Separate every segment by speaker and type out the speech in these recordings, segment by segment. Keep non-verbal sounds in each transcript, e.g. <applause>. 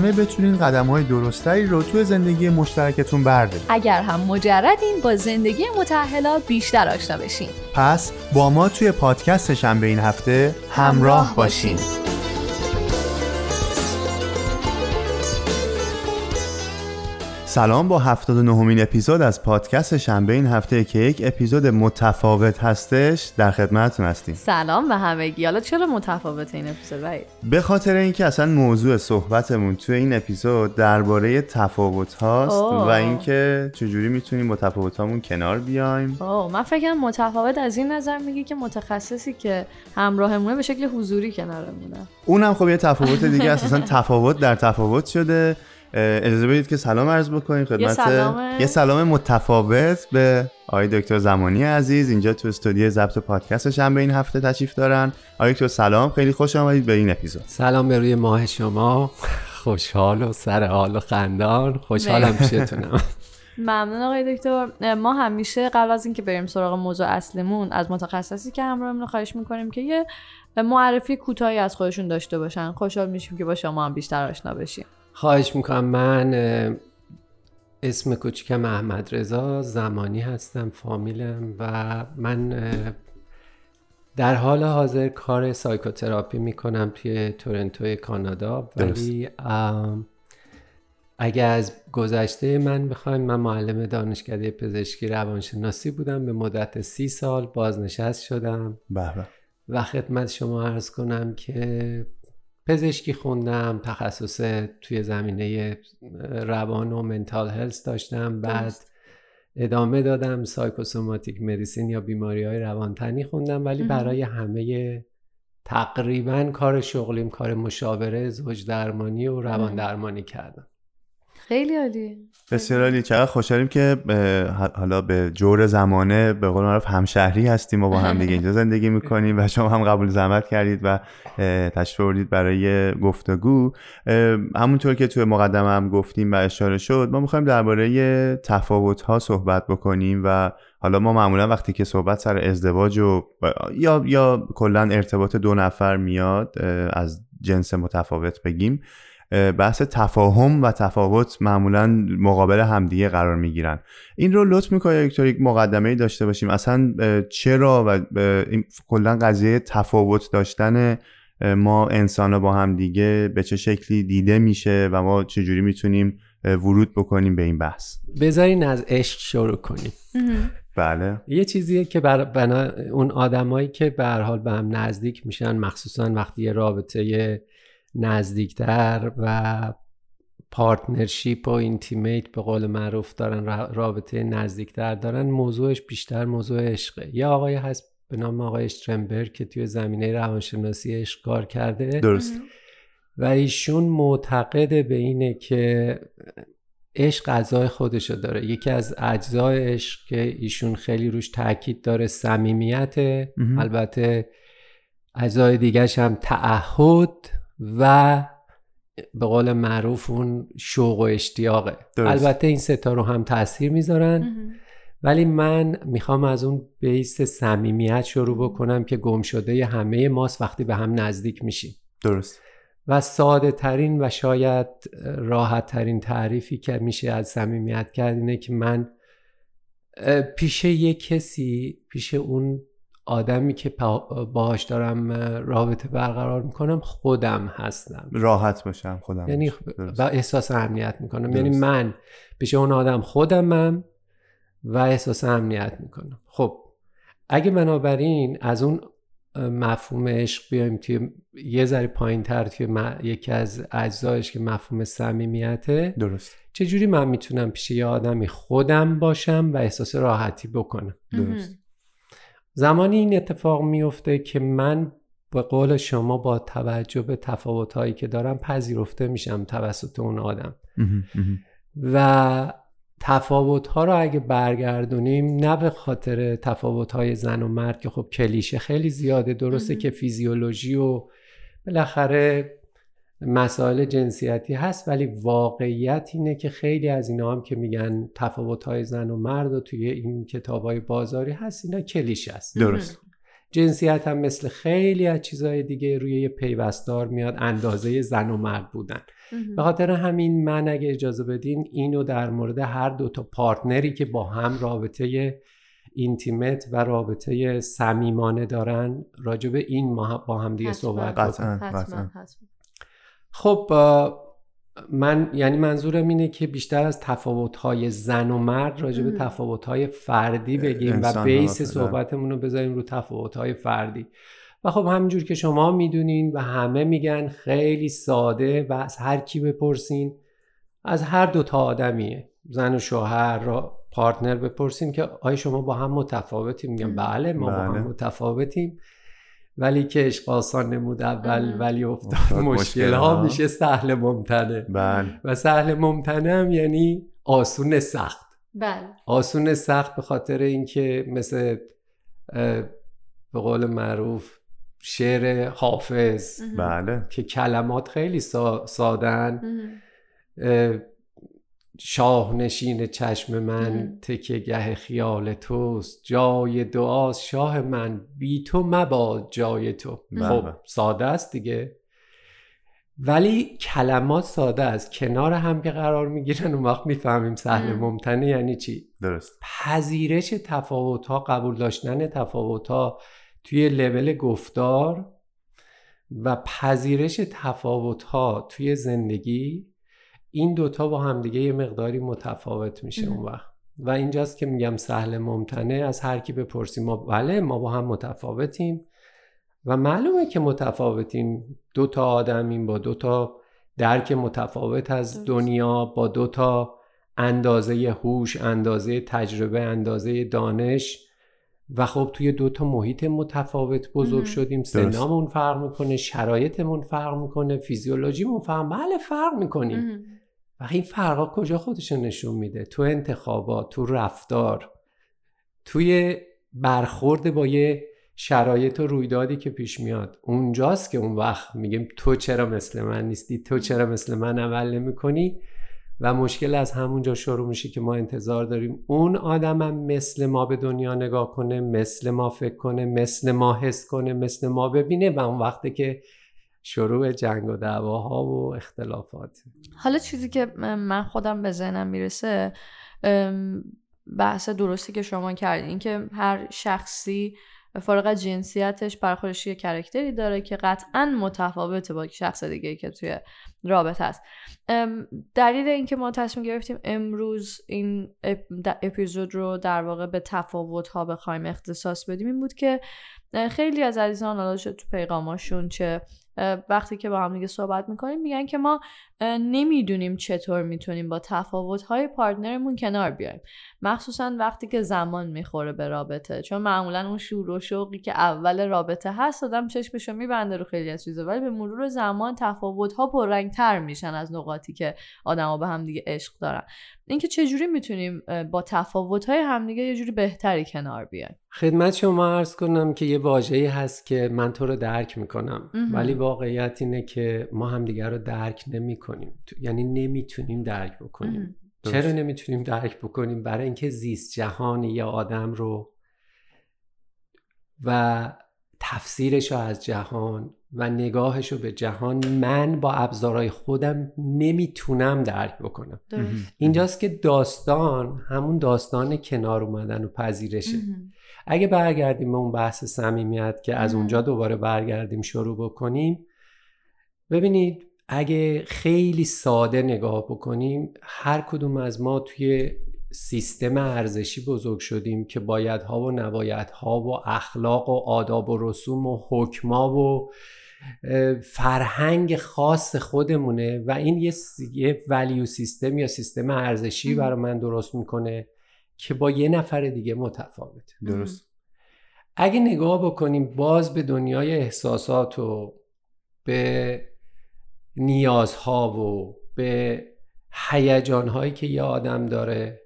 Speaker 1: بتونین قدم های درستری رو توی زندگی مشترکتون بردارید
Speaker 2: اگر هم مجردین با زندگی متحلا بیشتر آشنا بشین.
Speaker 1: پس با ما توی پادکست شنبه این هفته همراه باشین. سلام با 79 همین اپیزود از پادکست شنبه این هفته که یک اپیزود متفاوت هستش در خدمتتون هستیم.
Speaker 2: سلام به همگی. حالا چرا متفاوت این اپیزود؟ باید؟
Speaker 1: به خاطر اینکه اصلا موضوع صحبتمون توی این اپیزود درباره تفاوت هاست
Speaker 2: اوه.
Speaker 1: و اینکه چجوری می‌تونیم با تفاوت هامون کنار بیایم.
Speaker 2: اوه من فکر کنم متفاوت از این نظر میگه که متخصصی که همراهمونه به شکل حضوری کنارمونه.
Speaker 1: اونم خب یه تفاوت دیگه اساسا تفاوت در تفاوت شده. اجازه بدید که سلام عرض بکنیم خدمت
Speaker 2: سلام.
Speaker 1: یه سلام متفاوت به آقای دکتر زمانی عزیز. اینجا تو استودیو ضبط پادکست شنبه این هفته تشریف دارن. آقای دکتر سلام. خیلی خوش آمدید به این اپیزود.
Speaker 3: سلام به روی ماه شما. خوشحال و سر حال و خندان. خوشحالم پیشتونم
Speaker 2: ممنون آقای دکتر. ما همیشه قبل از اینکه بریم سراغ موضوع اصلیمون از متخصصی که همراهمون رو خواهش می‌کنیم که یه معرفی کوتاهی از خودشون داشته باشن. خوشحال میشیم که با شما هم بیشتر آشنا بشیم.
Speaker 3: خواهش می‌کنم. من اسم کوچیکم احمد رضا زمانی هستم فامیلم و من در حال حاضر کار سایکوتراپی می‌کنم توی تورنتو کانادا. ولی اگه از گذشته من بخوایم من معلم دانشکده پزشکی روانشناسی بودم. به مدت سی سال بازنشست شدم.
Speaker 1: به به
Speaker 3: و خدمت شما عرض کنم که پزشکی خوندم تخصص توی زمینه روان و منتال هلس داشتم بعد. ادامه دادم سایکوسوماتیک مدیسین یا بیماری های روانتنی خوندم ولی. برای همه تقریبا کار شغلیم کار مشاوره زوج درمانی و روان. درمانی کردم
Speaker 2: خیلی عالی.
Speaker 1: بسیار عالی. چقدر خوشحالیم که حالا به جور زمانه به قول معروف همشهری هستیم و با هم دیگه اینجا زندگی می‌کنیم و شما هم قبول زحمت کردید و تشریف آوردید برای گفتگو. همونطور که توی مقدمه هم گفتیم و اشاره شد ما می‌خوایم درباره تفاوت ها صحبت بکنیم و حالا ما معمولا وقتی که صحبت سر ازدواج و یا یا کلا ارتباط دو نفر میاد از جنس متفاوت بگیم. بحث تفاهم و تفاوت معمولا مقابل همدیگه قرار می‌گیرن. این رو لطف می‌کنه دکتر یک مقدمه ای داشته باشیم؟ اصلا چرا و کلا قضیه تفاوت داشتن ما انسان با همدیگه به چه شکلی دیده میشه و ما چجوری می‌تونیم ورود بکنیم به این بحث؟
Speaker 3: بذارین از عشق شروع کنیم.
Speaker 1: بله.
Speaker 3: یه چیزیه که بر بنا اون آدمایی که به هر حال به هم نزدیک میشن مخصوصا وقتی یه رابطه نزدیکتر و partnership و intimate به قول معروف دارن را- رابطه نزدیکتر دارن. موضوعش بیشتر موضوع عشقه. یه آقای هست به نام آقای اشترنبرگ که توی زمینه روانشناسی عشق کار کرده.
Speaker 1: درست.
Speaker 3: و ایشون معتقد به اینه که عشق اجزای خودشو داره. یکی از اجزای عشق که ایشون خیلی روش تاکید داره صمیمیت. البته اجزای دیگرش هم تعهد و به قول معروف اون شوق و اشتیاقه.
Speaker 1: درست.
Speaker 3: البته این ستا رو هم تاثیر می‌ذارن. ولی من می‌خوام از اون بیس صمیمیت شروع بکنم که گم شده همه ماست وقتی به هم نزدیک میشیم.
Speaker 1: درست.
Speaker 3: و ساده ترین و شاید راحت ترین تعریفی که میشه از صمیمیت کرد اینه که من پیش یک کسی پیش اون آدمی که باهاش دارم رابطه برقرار می‌کنم خودم هستم.
Speaker 1: راحت باشم خودم
Speaker 3: یعنی. و احساس امنیت می‌کنم. یعنی. من پیش اون آدم خودمم و احساس امنیت می‌کنم. خب اگه بنابراین از اون مفهوم عشق بیایم توی یه ذره پایین تر توی م- یکی از اجزایش که مفهوم صمیمیته
Speaker 1: درست.
Speaker 3: چجوری من می‌تونم پیش یه آدمی خودم باشم و احساس راحتی بکنم؟
Speaker 1: درست.
Speaker 3: زمانی این اتفاق میفته که من به قول شما با توجه به تفاوتهایی که دارم پذیرفته میشم توسط اون آدم. و تفاوت ها رو اگه برگردونیم نه به خاطر تفاوت های زن و مرد که خب کلیشه خیلی زیاده درسته که فیزیولوژی و بالاخره مسائل جنسیتی هست ولی واقعیت اینه که خیلی از اینا هم که میگن تفاوت های زن و مرد و توی این کتاب های بازاری هست اینا کلیشه است
Speaker 1: درست.
Speaker 3: جنسیت هم مثل خیلی از چیزهای دیگه روی یه پیوستار میاد اندازه زن و مرد بودن. به خاطر همین من اگه اجازه بدین اینو در مورد هر دو تا پارتنری که با هم رابطه اینتیمت و رابطه صمیمانه دارن راجع به این با هم دیگه صحبت
Speaker 1: قطعا.
Speaker 3: خب من یعنی منظورم اینه که بیشتر از تفاوت‌های زن و مرد راجع به تفاوت‌های فردی بگیم و بیس صحبتمون رو بذاریم رو تفاوت‌های فردی. و خب همینجور که شما می‌دونین و همه میگن خیلی ساده و از هر کی بپرسین از هر دو تا آدمیه زن و شوهر را پارتنر بپرسین که آیا شما با هم متفاوتیم میگن بله ما با هم بله. متفاوتیم. ولی که عشق آسان نمود اول ولی افتاد مشکل ها میشه سهل ممتنه.
Speaker 1: بله.
Speaker 3: و سهل ممتنه هم یعنی آسون سخت.
Speaker 2: بله.
Speaker 3: آسون سخت به خاطر اینکه مثل به قول معروف شعر حافظ
Speaker 1: بله.
Speaker 3: که کلمات خیلی سادن شاه نشین چشم من تکه گه خیال توست. جای دعاست شاه من بی تو مباد جای تو.
Speaker 1: بله.
Speaker 3: خب ساده است دیگه. ولی کلمات ساده است. کنار هم که قرار می‌گیرن اون وقت می‌فهمیم سهل ممتنه یعنی چی؟
Speaker 1: درست.
Speaker 3: پذیرش تفاوت ها قبول داشتن تفاوت ها توی لول گفتار و پذیرش تفاوت ها توی زندگی این دوتا با همدیگه یه مقداری متفاوت میشه اون وقت. و اینجاست که میگم سهل ممتنه از هر کی بپرسیم ما بله ما با هم متفاوتیم. و معلومه که متفاوتیم. دو تا آدمیم با دو تا درک متفاوت از دنیا با دو تا اندازه هوش اندازه تجربه اندازه دانش. و خب توی دو تا محیط متفاوت بزرگ شدیم. سنامون فرق می‌کنه شرایطمون فرق می‌کنه فیزیولوژیمون فرق بله فرق می‌کنیم. و این فرقا کجا خودش نشون میده؟ تو انتخابات تو رفتار توی برخورد با یه شرایط و رویدادی که پیش میاد. اونجاست که اون وقت میگیم تو چرا مثل من نیستی؟ تو چرا مثل من عمل نمی کنی و مشکل از همونجا شروع میشه که ما انتظار داریم اون آدمم مثل ما به دنیا نگاه کنه مثل ما فکر کنه مثل ما حس کنه مثل ما ببینه و اون وقته که شروع جنگ و دعواها و اختلافات.
Speaker 2: حالا چیزی که من خودم به ذهنم می‌رسه بحث درستی که شما کردین که هر شخصی فارغ از جنسیتش برخورش یه کرکتری داره که قطعا متفاوته با شخص دیگه که توی رابطه است. دلیل اینکه ما تصمیم گرفتیم امروز این اپیزود رو در واقع به تفاوت ها بخوایم اختصاص بدیم این بود که خیلی از عزیزان حالا تو پیغاماشون چه وقتی که با هم دیگه صحبت می‌کنیم میگن که ما نمی‌دونیم چطور می‌تونیم با تفاوت‌های پارتنرمون کنار بیایم. مخصوصا وقتی که زمان می‌خوره به رابطه. چون معمولا اون شور و شوقی که اول رابطه هست آدم چشمشو میبنده رو خیلی از چیزا. ولی به مرور زمان تفاوت‌ها پررنگتر میشن از نقاطی که آدما به هم دیگه عشق دارن. اینکه چجوری می‌تونیم با تفاوت‌های همدیگه یه جوری بهتری کنار بیایم؟
Speaker 3: خدمت شما عرض کنم که یه واژه‌ای هست که من تو رو درک می‌کنم. ولی واقعیت اینه که ما همدیگه رو درک نمی‌کنیم. یعنی نمی‌تونیم درک بکنیم. چرا نمی‌تونیم درک بکنیم؟ برای اینکه زیست جهان یا آدم رو و تفسیرش رو از جهان و نگاهش رو به جهان من با ابزارهای خودم نمی‌تونم درک بکنم. اینجاست که داستان همون داستان کنار اومدن و پذیرشه. اگه برگردیم به اون بحث صمیمیت که از اونجا دوباره برگردیم شروع بکنیم ببینید اگه خیلی ساده نگاه بکنیم هر کدوم از ما توی سیستم ارزشی بزرگ شدیم که بایدها و نبایدها و اخلاق و آداب و رسوم و حکما و فرهنگ خاص خودمونه و این یه, یه ولیو سیستم یا سیستم ارزشی برای من درست می‌کنه که با یه نفر دیگه متفاوته
Speaker 1: درست.
Speaker 3: اگه نگاه بکنیم باز به دنیای احساسات و به نیازها و به هیجانهایی که یه آدم داره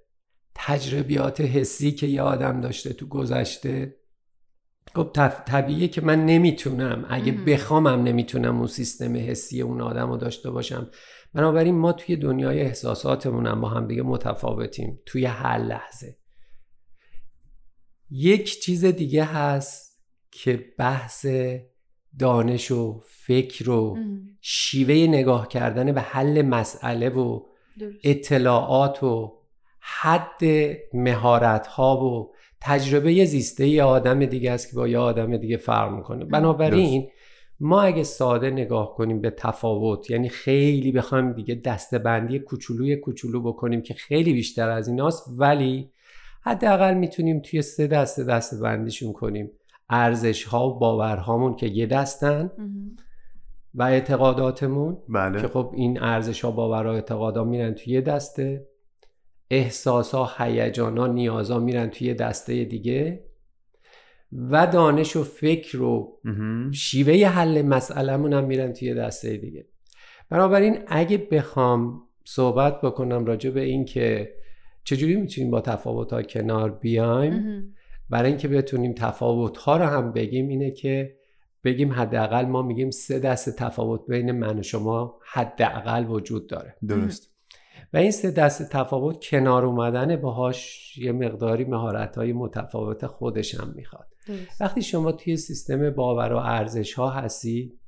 Speaker 3: تجربیات حسی که یه آدم داشته تو گذشته. خب طبیعیه که من نمی‌تونم اگه بخوامم نمی‌تونم اون سیستم حسی اون آدم رو داشته باشم. بنابراین ما توی دنیای احساساتمون با هم دیگه متفاوتیم توی هر لحظه. یک چیز دیگه هست که بحث دانش و فکر و شیوه نگاه کردن به حل مسئله و اطلاعات و حد مهارت ها و تجربه زیسته ی آدم دیگه است که با یه آدم دیگه فرق می‌کنه. بنابراین ما اگه ساده نگاه کنیم به تفاوت یعنی خیلی بخوایم دیگه دستبندی کوچولوی کوچولو بکنیم که خیلی بیشتر از ایناست ولی حداقل می‌تونیم توی سه دسته دسته بندیشون کنیم. ارزش ها و باورهامون که یه دستن و اعتقاداتمون
Speaker 1: بله.
Speaker 3: که خب این ارزش ها باورها اعتقادا میرن توی یه دسته. احساس ها هیجان ها نیاز ها میرن توی دسته دیگه. و دانش و فکر و شیوه حل مسئلهمون هم میرن توی دسته دیگه. بنابراین اگه بخوام صحبت بکنم راجع به این که چجوری می‌تونیم با تفاوت ها کنار بیایم؟ برای اینکه بتونیم تفاوت ها رو هم بگیم اینه که بگیم حداقل ما میگیم سه دست تفاوت بین من و شما حداقل وجود داره.
Speaker 1: درست.
Speaker 3: و این سه دست تفاوت کنار اومدن باهاش یه مقداری مهارت های متفاوت خودش هم می‌خواد. وقتی شما توی سیستم باور و ارزش ها هستی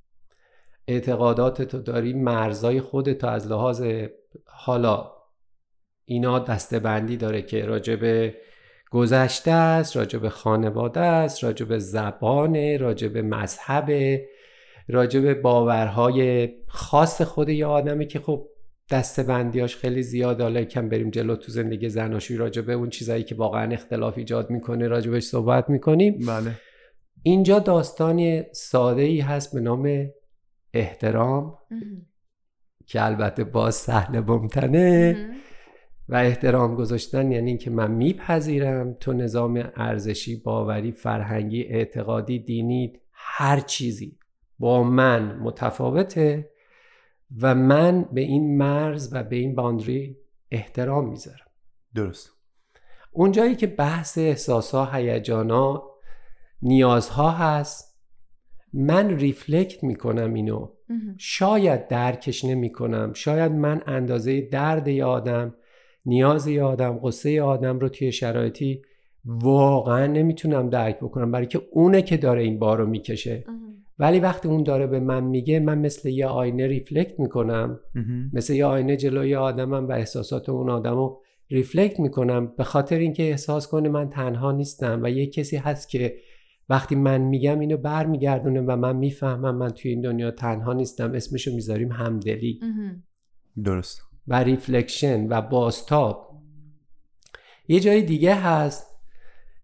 Speaker 3: اعتقادات تو داری مرزای خودت از لحاظ حالا اینا دستبندی داره که راجع به گذشته است راجع به خانواده است راجع به زبان راجع به مذهب راجع به باورهای خاص خود یه آدمی که خب دسته بندیاش خیلی زیاد حالا کم بریم جلو تو زندگی زناشویی راجع به اون چیزایی که واقعا اختلاف ایجاد می‌کنه راجع صحبت می‌کنیم.
Speaker 1: بله.
Speaker 3: اینجا داستانی ساده ای هست به نام احترام که البته باز سهل ممتنه. و احترام گذاشتن یعنی اینکه من میپذیرم. تو نظام ارزشی باوری فرهنگی اعتقادی دینی هر چیزی با من متفاوته و من به این مرز و به این باندری احترام می‌ذارم.
Speaker 1: درست.
Speaker 3: اونجایی که بحث احساسا هیجانا نیازها هست من ریفلکت می‌کنم اینو. شاید درکش نمی‌کنم. شاید من اندازه درد ی آدم نیاز ی آدم قصه ی آدم رو توی شرایطی واقعا نمی‌تونم درک بکنم. برای که اونه که داره این بار رو می‌کشه ولی وقتی اون داره به من میگه من مثل یه آینه ریفلکت می‌کنم. مثل یه آینه جلوی آدمم و احساسات اون آدم رو reflect می‌کنم. به خاطر اینکه احساس کنه من تنها نیستم و یه کسی هست که وقتی من میگم اینو برمیگردونه و من می‌فهمم من توی این دنیا تنها نیستم. اسمشو می‌ذاریم همدلی.
Speaker 1: درست.
Speaker 3: و reflection و بازتاب یه جای دیگه هست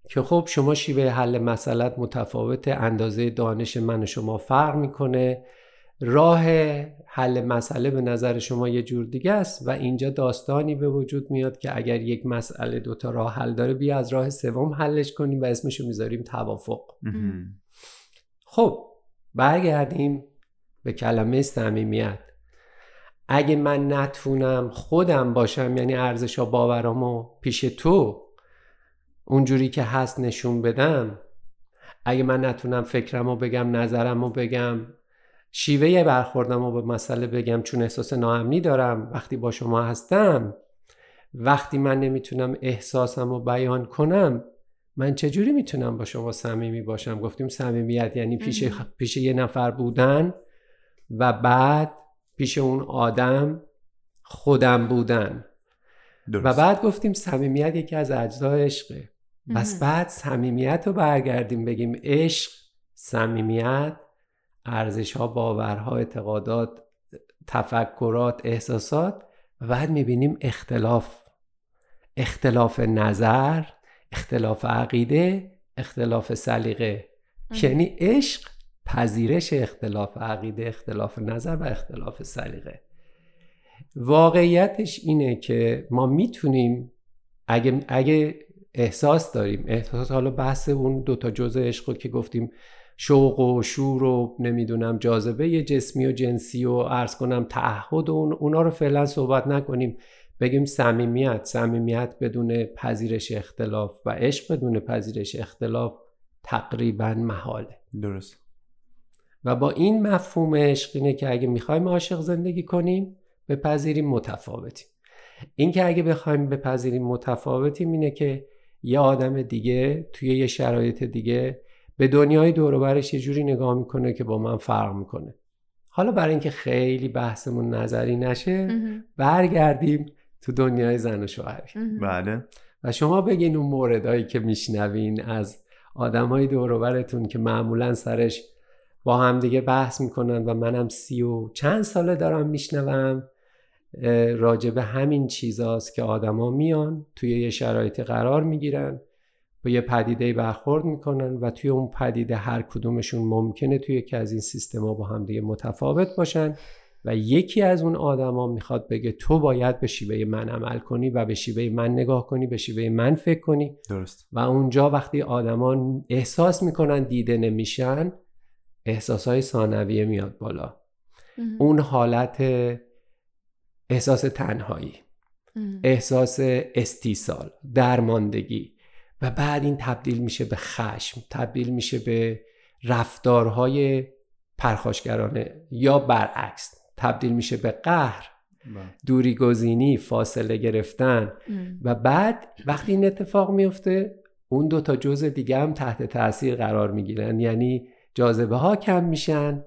Speaker 3: که خب شما شیوه حل مسئله‌ت متفاوت اندازه دانش من و شما فرق می‌کنه. راه حل مسئله به نظر شما یه جور دیگه است و اینجا داستانی به وجود میاد که اگر یک مسئله دوتا راه حل داره بیا از راه سوم حلش کنیم و اسمشو می‌ذاریم توافق. خب برگردیم به کلمه صمیمیت. اگه من نتونم خودم باشم یعنی ارزش ها باورامو پیش تو اونجوری که هست نشون بدم. اگه من نتونم فکرم رو بگم نظرم رو بگم شیوه برخوردم رو به مسئله بگم چون احساس ناامنی دارم وقتی با شما هستم وقتی من نمی‌تونم احساسم رو بیان کنم من چجوری می‌تونم با شما صمیمی باشم؟ گفتیم صمیمیت یعنی پیش, پیش یه نفر بودن و بعد پیش اون آدم خودم بودن.
Speaker 1: درست.
Speaker 3: و بعد گفتیم صمیمیت یکی از اجزای عشقه. پس بعد صمیمیت رو برگردیم بگیم عشق صمیمیت ارزش ها باورها اعتقادات تفکرات احساسات و بعد می‌بینیم اختلاف. اختلاف نظر اختلاف عقیده اختلاف سلیقه. یعنی عشق پذیرش اختلاف عقیده اختلاف نظر و اختلاف سلیقه. واقعیتش اینه که ما می‌تونیم اگه, اگه احساس داریم احساس حالا بحث اون دوتا جزء عشق که گفتیم شوق و شور و نمی‌دونم جاذبه جسمی و جنسی و عرض کنم تعهد و اون اونا رو فعلا صحبت نکنیم. بگیم صمیمیت صمیمیت بدون پذیرش اختلاف و عشق بدون پذیرش اختلاف تقریبا محاله.
Speaker 1: درست.
Speaker 3: و با این مفهوم عشق اینه که اگه می‌خوایم عاشق زندگی کنیم بپذیریم متفاوتیم. این که اگه بخوایم بپذیریم متفاوتیم اینه که یه آدم دیگه توی یه شرایط دیگه به دنیای دوروبرش یه جوری نگاه می‌کنه که با من فرق می‌کنه. حالا برای اینکه خیلی بحثمون نظری نشه برگردیم تو دنیای زن و شوهری
Speaker 1: بله.
Speaker 3: و شما بگین اون موردهایی که میشنوین از آدمای دوروبرتون که معمولا سرش با هم دیگه بحث می‌کنن و منم سی و چند ساله دارم میشنوم. راجع به همین چیزاست که آدما میان توی یه شرایطی قرار می‌گیرن با یه پدیده برخورد می‌کنن و توی اون پدیده هر کدومشون ممکنه توی یکی از این سیستما با هم دیگه متفاوت باشن و یکی از اون آدما می‌خواد بگه تو باید به شیوه من عمل کنی و به شیوه من نگاه کنی به شیوه من فکر کنی.
Speaker 1: درست.
Speaker 3: و اونجا وقتی آدما احساس می‌کنن دیده نمیشن احساسهای ثانویه میاد بالا. اون حالت احساس تنهایی احساس استیصال درماندگی. و بعد این تبدیل میشه به خشم تبدیل میشه به رفتارهای پرخاشگرانه یا برعکس تبدیل میشه به قهر دوری گزینی فاصله گرفتن. و بعد وقتی این اتفاق میفته اون دو تا جزء دیگه هم تحت تاثیر قرار می‌گیرن. یعنی جاذبه ها کم میشن.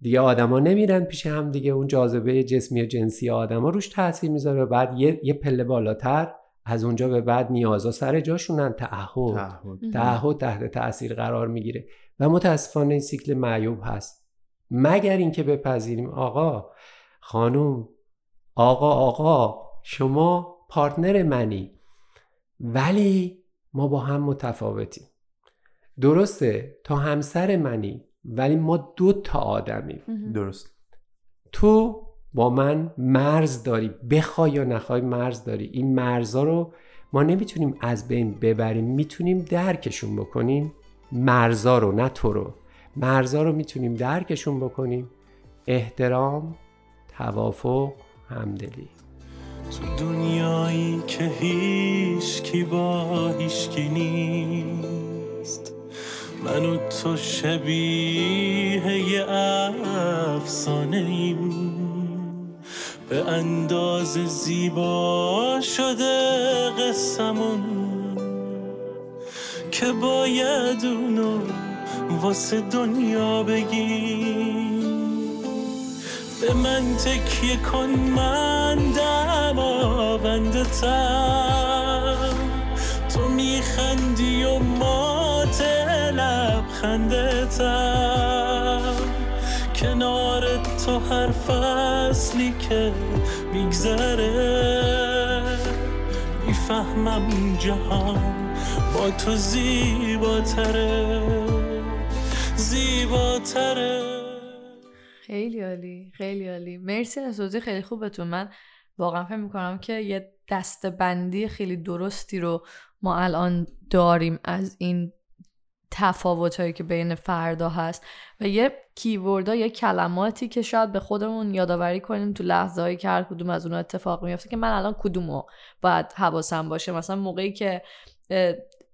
Speaker 3: دیگه آدما نمیرن پیش هم دیگه. اون جاذبه جسمی و جنسی آدما روش تاثیر می‌ذاره. و بعد یه, یه پله بالاتر از اونجا به بعد نیازا سر جاشونن. تعهد. تعهد. تحت تاثیر قرار می‌گیره. و متاسفانه این سیکل معیوب هست. مگر اینکه بپذیریم. آقا خانوم آقا آقا شما پارتنر منی. ولی ما با هم متفاوتیم. درسته تا همسر منی ولی ما دو تا آدمیم.
Speaker 1: درست.
Speaker 3: تو با من مرز داری بخوای یا نخوای مرز داری. این مرزا رو ما نمی‌تونیم از بین ببریم می‌تونیم درکشون بکنیم. مرزا رو نه تو رو. مرزا رو می‌تونیم درکشون بکنیم. احترام توافق همدلی.
Speaker 4: تو دنیایی که هیچ کی با هیچ کی نیست. من تو شبیه یه افسانه ایم. به انداز زیبا شده قسمون که باید اونو واسه دنیا بگیم. به من تکیه کن من دماونده تو میخندی و ما لبخنده تم کنار تو هر فصلی که میگذره می‌فهمم جهان با تو زیباتره. زیباتره.
Speaker 2: خیلی عالی خیلی عالی. مرسی از توضیح خیلی خوبتون من واقعا فکر می‌کنم که یه دستبندی خیلی درستی رو ما الان داریم از این تفاوت که بین فردا هست و یه کیورد یه کلماتی که شاید به خودمون یادآوری کنیم تو لحظه هایی که هر کدوم از اون اتفاق میفته که من الان کدومو باید حواسم باشه. مثلا موقعی که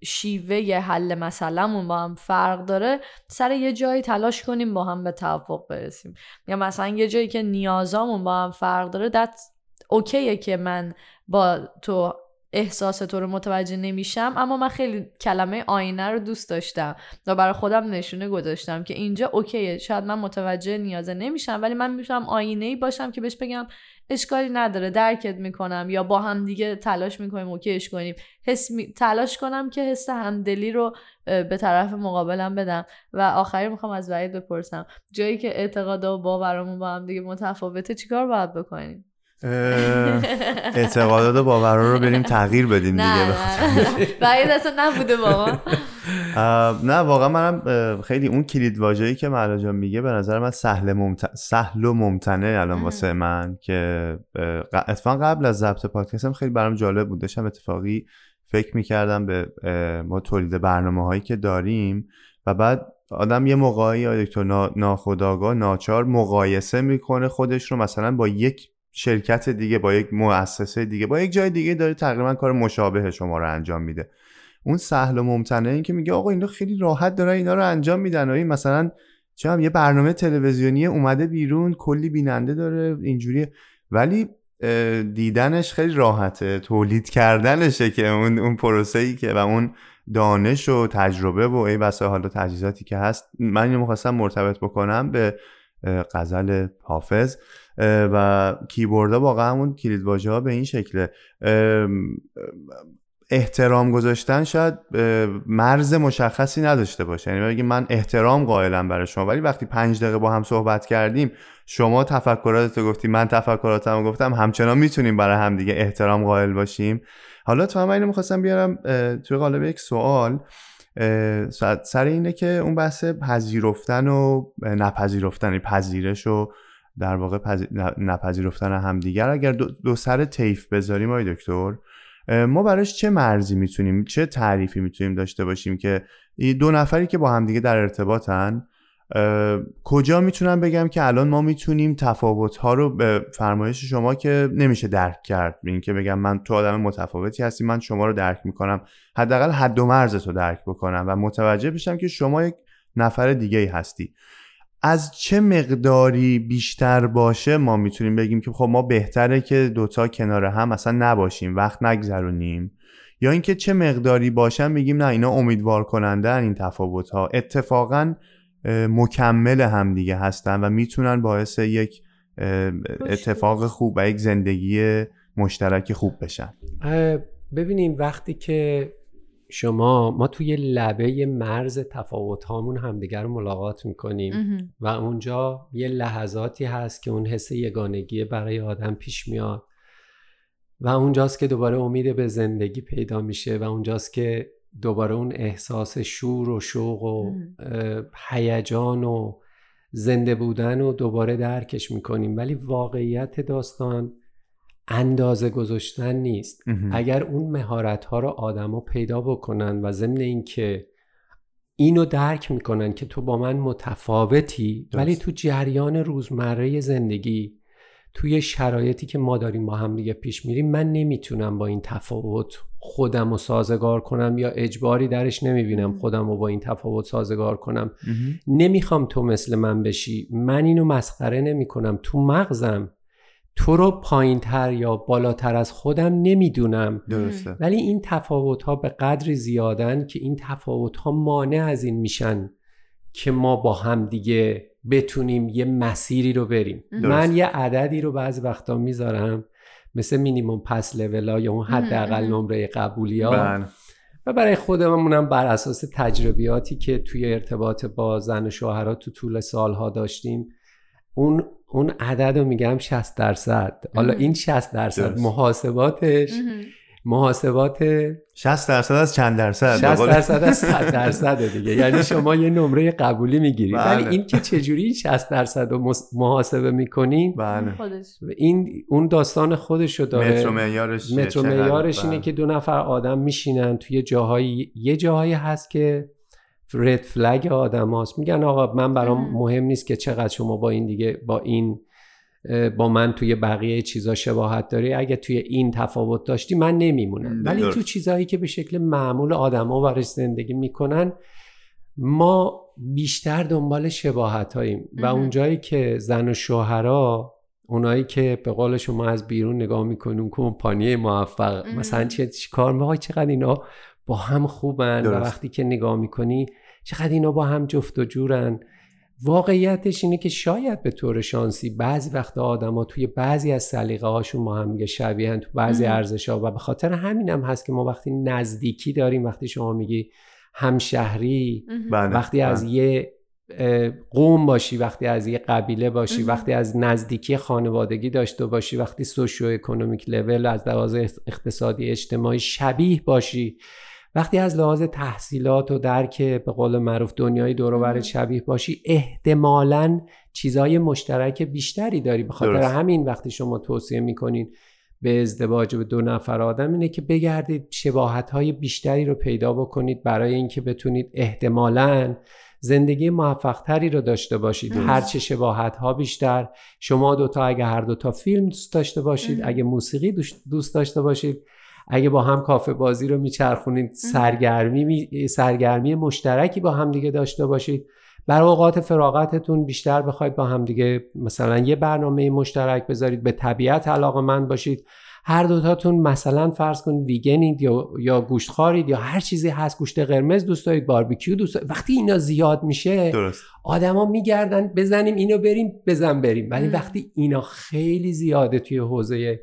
Speaker 2: شیوه یه حل مسئلهمون با هم فرق داره سر یه جایی تلاش کنیم با هم به توافق برسیم. یا مثلا یه جایی که نیازامون با هم فرق داره دت اوکیه که من با تو احساس تو رو متوجه نمیشم اما من خیلی کلمه آینه رو دوست داشتم و برای خودم نشونه گذاشتم که اینجا اوکیه شاید من متوجه نیازه نمیشم ولی من می‌تونم آینه ای باشم که بهش بگم اشکالی نداره درکت می‌کنم یا با هم دیگه تلاش می‌کنیم اوکیش کنیم. حس تلاش کنم که حس همدلی رو به طرف مقابلم بدم و آخری می‌خوام از وحید بپرسم. جایی که اعتقاد و باورمون با هم دیگه متفاوته چیکار باید بکنیم؟
Speaker 1: اعتقادات و باورا رو بریم تغییر بدیم دیگه.
Speaker 2: بعید اصلا نبوده واقعا
Speaker 1: نه واقعا منم خیلی اون کلید واژه‌ای که مهلا میگه به نظر من سهل ممت... سهل و ممتنه الان واسه من که اتفاقا قبل از ضبط پادکستم خیلی برام جالب بود. داشتم اتفاقی فکر می‌کردم به ما تولید برنامه هایی که داریم و بعد آدم یه موقعی دکتر ناخداگاه ناچار مقایسه می‌کنه خودش رو مثلا با یک شرکت دیگه با یک مؤسسه دیگه با یک جای دیگه داره تقریبا کار مشابه شما رو انجام میده. اون سهل و ممتنه این که میگه آقا اینا خیلی راحت دارن اینا رو انجام میدن. و این مثلا چه هم یه برنامه تلویزیونی اومده بیرون کلی بیننده داره اینجوری. ولی دیدنش خیلی راحته تولید کردنشه که اون اون پروسه ای که و اون دانش و تجربه و ای بسا حالا تجهیزاتی که هست. من اینو مرتبط بکنم به غزل حافظ. و کیبوردها واقعا همون کلیدواژه ها به این شکله. احترام گذاشتن شاید مرز مشخصی نداشته باشه. یعنی بگیم من احترام قائلم برای شما ولی وقتی پنج دقیقه با هم صحبت کردیم شما تفکرات گفتی من تفکراتم گفتم همچنان می‌تونیم برای هم دیگه احترام قائل باشیم. حالا تو هم اینو می‌خواستم بیارم توی قالب یک سوال سر اینه که اون بحث پذیرفتن و نپذیرفتن یعنی پذیرش و در واقع نپذیرفتن همدیگر. اگر دو, سر تیف بذاریم آقای دکتر ما براش چه مرزی می‌تونیم چه تعریفی می‌تونیم داشته باشیم که دو نفری که با همدیگه در ارتباطن کجا می‌تونم بگم که الان ما می‌تونیم تفاوت ها رو به فرمایش شما که نمیشه درک کرد. این که بگم من تو آدم متفاوتی هستی من شما رو درک می‌کنم. حداقل حد و مرز تو درک بکنم و متوجه بشم که شما یک نفر دیگه ای هستی. از چه مقداری بیشتر باشه ما می‌تونیم بگیم که خب ما بهتره که دوتا کنار هم اصلا نباشیم وقت نگذرونیم. یا اینکه چه مقداری باشن میگیم نه اینا امیدوار کننده این تفاوت ها اتفاقا مکمل همدیگه هستن و می‌تونن باعث یک اتفاق خوب و یک زندگی مشترک خوب بشن.
Speaker 3: ببینیم وقتی که شما ما توی لبه مرز تفاوت هامون همدیگر رو ملاقات می‌کنیم و اونجا یه لحظاتی هست که اون حس یگانگی برای آدم پیش میاد و اونجاست که دوباره امید به زندگی پیدا میشه و اونجاست که دوباره اون احساس شور و شوق و هیجان و زنده بودن و دوباره درکش می‌کنیم. ولی واقعیت داستان اندازه گذاشتن نیست. اگر اون مهارت ها رو آدما پیدا بکنن و ضمن اینکه اینو درک می‌کنن که تو با من متفاوتی ولی تو جریان روزمره زندگی توی شرایطی که ما داریم با هم دیگه پیش میریم من نمی‌تونم با این تفاوت خودم رو سازگار کنم یا اجباری درش نمی‌بینم خودم رو با این تفاوت سازگار کنم. نمی‌خوام تو مثل من بشی. من اینو مسخره نمی‌کنم. تو مغزم تو رو پایین تر یا بالاتر از خودم نمی‌دونم.
Speaker 1: درسته.
Speaker 3: ولی این تفاوت ها به قدری زیادن که این تفاوت ها مانع از این میشن که ما با هم دیگه بتونیم یه مسیری رو بریم. من یه عددی رو بعضی وقتا می‌ذارم مثل مینیموم پس لولا یا اون حداقل نمره قبولی ها.
Speaker 1: بله.
Speaker 3: و برای خودمونم بر اساس تجربیاتی که توی ارتباط با زن و شوهرها تو طول سالها داشتیم اون اون عدد رو میگم 60 درصد. حالا این 60 درصد محاسباتش محاسبات
Speaker 1: 60 درصد از چند درصد؟
Speaker 3: 60 درصد از 100 درصد دیگه. یعنی شما یه نمره قبولی می‌گیرید.
Speaker 1: بله.
Speaker 3: ولی این که چجوری 60 درصد رو محاسبه می‌کنین؟
Speaker 1: بله.
Speaker 3: این اون داستان خودش رو داره.
Speaker 1: متر معیارش
Speaker 3: متر معیارش اینه که دو نفر آدم میشینن توی جاهایی یه جاهایی هست که رد فلگ آدم هاست. میگن آقا من برام مهم نیست که چقدر شما با این دیگه با این با من توی بقیه چیزا شباهت داری. اگه توی این تفاوت داشتی من نمیمونم. ولی تو چیزهایی که به شکل معمول آدما برش زندگی می‌کنن ما بیشتر دنبال شباهت هاییم و اونجایی که زن و شوهرها اونایی که به قول شما از بیرون نگاه میکنون کمپانی موفق. مثلا چه کار می‌خوای چقدر اینا با هم خوبن و وقتی که نگاه می‌کنی چقدر اینا با هم جفت و جورن. واقعیتش اینه که شاید به طور شانسی بعضی وقت آدما توی بعضی از سلیقه هاشون با هم دیگه شبیهن تو بعضی ارزش ها و به خاطر همینم هم هست که ما وقتی نزدیکی داریم وقتی شما میگی همشهری
Speaker 1: بله،
Speaker 3: وقتی از
Speaker 1: بله.
Speaker 3: یه قوم باشی وقتی از یه قبیله باشی وقتی از نزدیکی خانوادگی داشته باشی وقتی سوشیو اکونومیک لول از لحاظ اقتصادی اجتماعی شبیه باشی. وقتی از لحاظ تحصیلات و درک به قول معروف دنیای دور شبیه باشی احتمالا چیزای مشترک بیشتری داری. به خاطر. همین وقتی شما توصیه می‌کنین به ازدواج به دو نفر آدم اینه که بگردید شباهت های بیشتری رو پیدا بکنید برای اینکه بتونید احتمالاً زندگی موفق تری رو داشته باشید. هرچه شباهت ها بیشتر. شما دوتا اگه هر دوتا فیلم دوست داشته باشید اگه موسیقی دوست داشته باشید اگه با هم کافه بازی رو میچرخونید سرگرمی سرگرمی مشترکی با هم دیگه داشته باشید. بر اوقات فراغتتون بیشتر بخواید با هم دیگه مثلا یه برنامه مشترک بذارید به طبیعت علاقه من باشید. هر دوتاتون مثلا فرض کنید ویگنید یا یا گوشت خارید یا هر چیزی هست گوشت قرمز دوست دارید باربیکیو دوست دارید. وقتی اینا زیاد میشه
Speaker 1: درست.
Speaker 3: آدما میگردن بزنیم اینو بریم بزن بریم. ولی وقتی اینا خیلی زیاده توی حوزه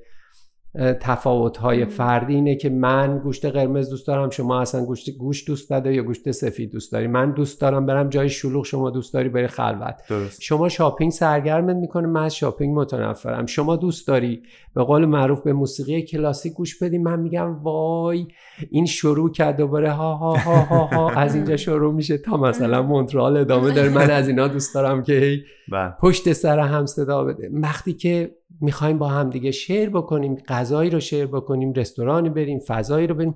Speaker 3: تفاوت های فردی اینه که من گوشت قرمز دوست دارم شما اصلا گوشت گوشت دوست نداری یا گوشت سفید دوست داری. من دوست دارم برم جای شلوغ شما دوست داری بری خلوت.
Speaker 1: درست.
Speaker 3: شما shopping سرگرمت می‌کنه من از shopping متنفرم. شما دوست داری به قول معروف به موسیقی کلاسیک گوش بدی من میگم وای این شروع کرد دوباره ها ها ها ها, ها. <laughs> از اینجا شروع میشه. تا مثلا مونترال ادامه داره. من از اینا دوست دارم که
Speaker 1: بله.
Speaker 3: پشت سر هم صدا بده. وقتی که می‌خوایم با هم دیگه share بکنیم غذایی رو share بکنیم رستورانی بریم فضایی رو بریم.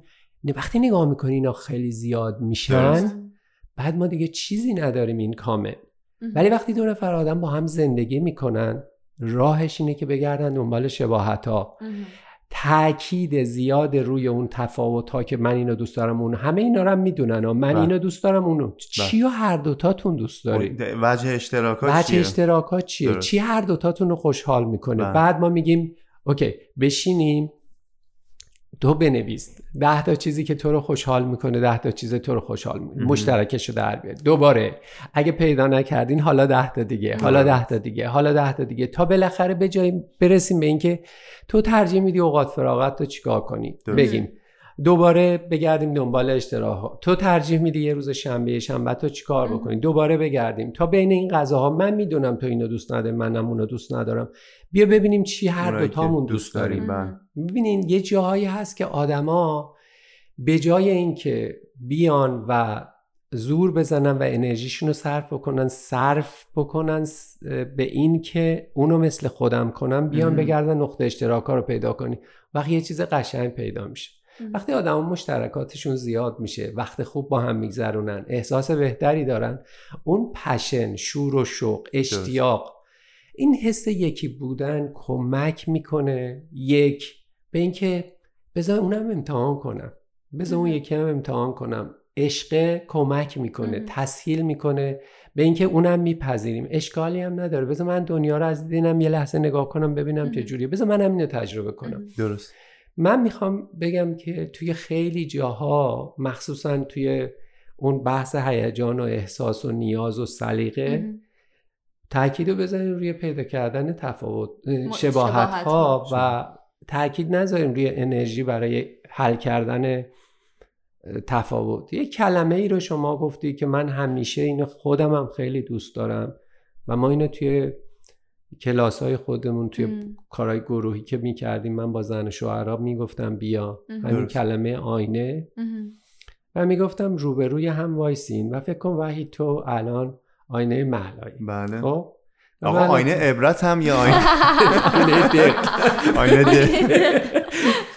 Speaker 3: وقتی نگاه می‌کنیم اینا خیلی زیاد میشن بعد ما دیگه چیزی نداریم این کامل. ولی وقتی دو نفر آدم با هم زندگی می‌کنن راهش اینه که بگردن دنبال شباهت ها تاکید زیاد روی اون تفاوت ها که من اینو دوست دارم اون همه اینا رو هم می‌دونن من
Speaker 1: بله.
Speaker 3: اینو دوست دارم اونو چی و هر دوتاتون دوست دارید
Speaker 1: وجه اشتراکات
Speaker 3: وجه
Speaker 1: چیه؟
Speaker 3: اشتراکات چیه
Speaker 1: درست.
Speaker 3: چی هر دوتاتون رو خوشحال می‌کنه
Speaker 1: بله.
Speaker 3: بعد ما میگیم اوکی بشینیم تو بنویس. ده تا چیزی که تو رو خوشحال می‌کنه ده تا چیز تو رو خوشحال می‌کنه. مشترکش رو در بیار. دوباره. اگه پیدا نکردین حالا ده تا دیگه حالا ده تا دیگه حالا ده تا دیگه. تا بالاخره به جایی برسیم به اینکه تو ترجیح میدی اوقات فراغت تو چیکار کنی؟
Speaker 1: درست.
Speaker 3: بگیم دوباره بگردیم دنبال اشتراک تو ترجیح میدی یه روز شنبه شنبه تو چیکار بکنی؟ دوباره بگردیم. تا بین این غذاها من می‌دونم تو اینو دوست نداری منم اونو دوست ندارم. بیا ببینیم چی هر
Speaker 1: که
Speaker 3: دوتامون دوست داریم
Speaker 1: بله.
Speaker 3: ببینین یه جاهایی هست که آدما به جای اینکه بیان و زور بزنن و انرژیشون رو صرف بکنن صرف بکنن به این که اونو مثل خودم کنم بیان. بگردن نقطه اشتراکا رو پیدا کنی. وقتی یه چیز قشنگ پیدا میشه. وقتی آدم مشترکاتشون زیاد میشه وقت خوب با هم میگذرونن احساس بهتری دارن اون پشن شور و شوق اشتیاق این حس یکی بودن کمک می‌کنه یک به اینکه بذار اونم امتحان کنم بذار اون یکی هم امتحان کنم. عشق کمک می‌کنه. تسهیل می‌کنه. به اینکه اونم میپذیریم. اشکالی هم نداره. بذار من دنیا رو از دیدنم یه لحظه نگاه کنم ببینم. چه جوریه. بذار منم اینو تجربه کنم.
Speaker 1: درست.
Speaker 3: من می‌خوام بگم که توی خیلی جاها مخصوصا توی اون بحث هیجان و احساس و نیاز و سلیقه تاکید رو بزنیم روی پیدا کردن تفاوت شباهت ها. و تاکید نذاریم روی انرژی برای حل کردن تفاوت یه کلمه ای رو شما گفتی که من همیشه اینو خودم هم خیلی دوست دارم و ما اینو توی کلاس های خودمون توی
Speaker 2: ام.
Speaker 3: کارهای گروهی که می‌کردیم من با زن شوهرا می‌گفتم بیا. همین
Speaker 1: درست.
Speaker 3: کلمه آینه و می‌گفتم روبروی هم وایسین و فکر کن وحید تو الان آینه محلایی
Speaker 1: بله
Speaker 3: خب و
Speaker 1: آقا
Speaker 3: من-
Speaker 1: آینه عبرت هم یا آینه
Speaker 3: آینه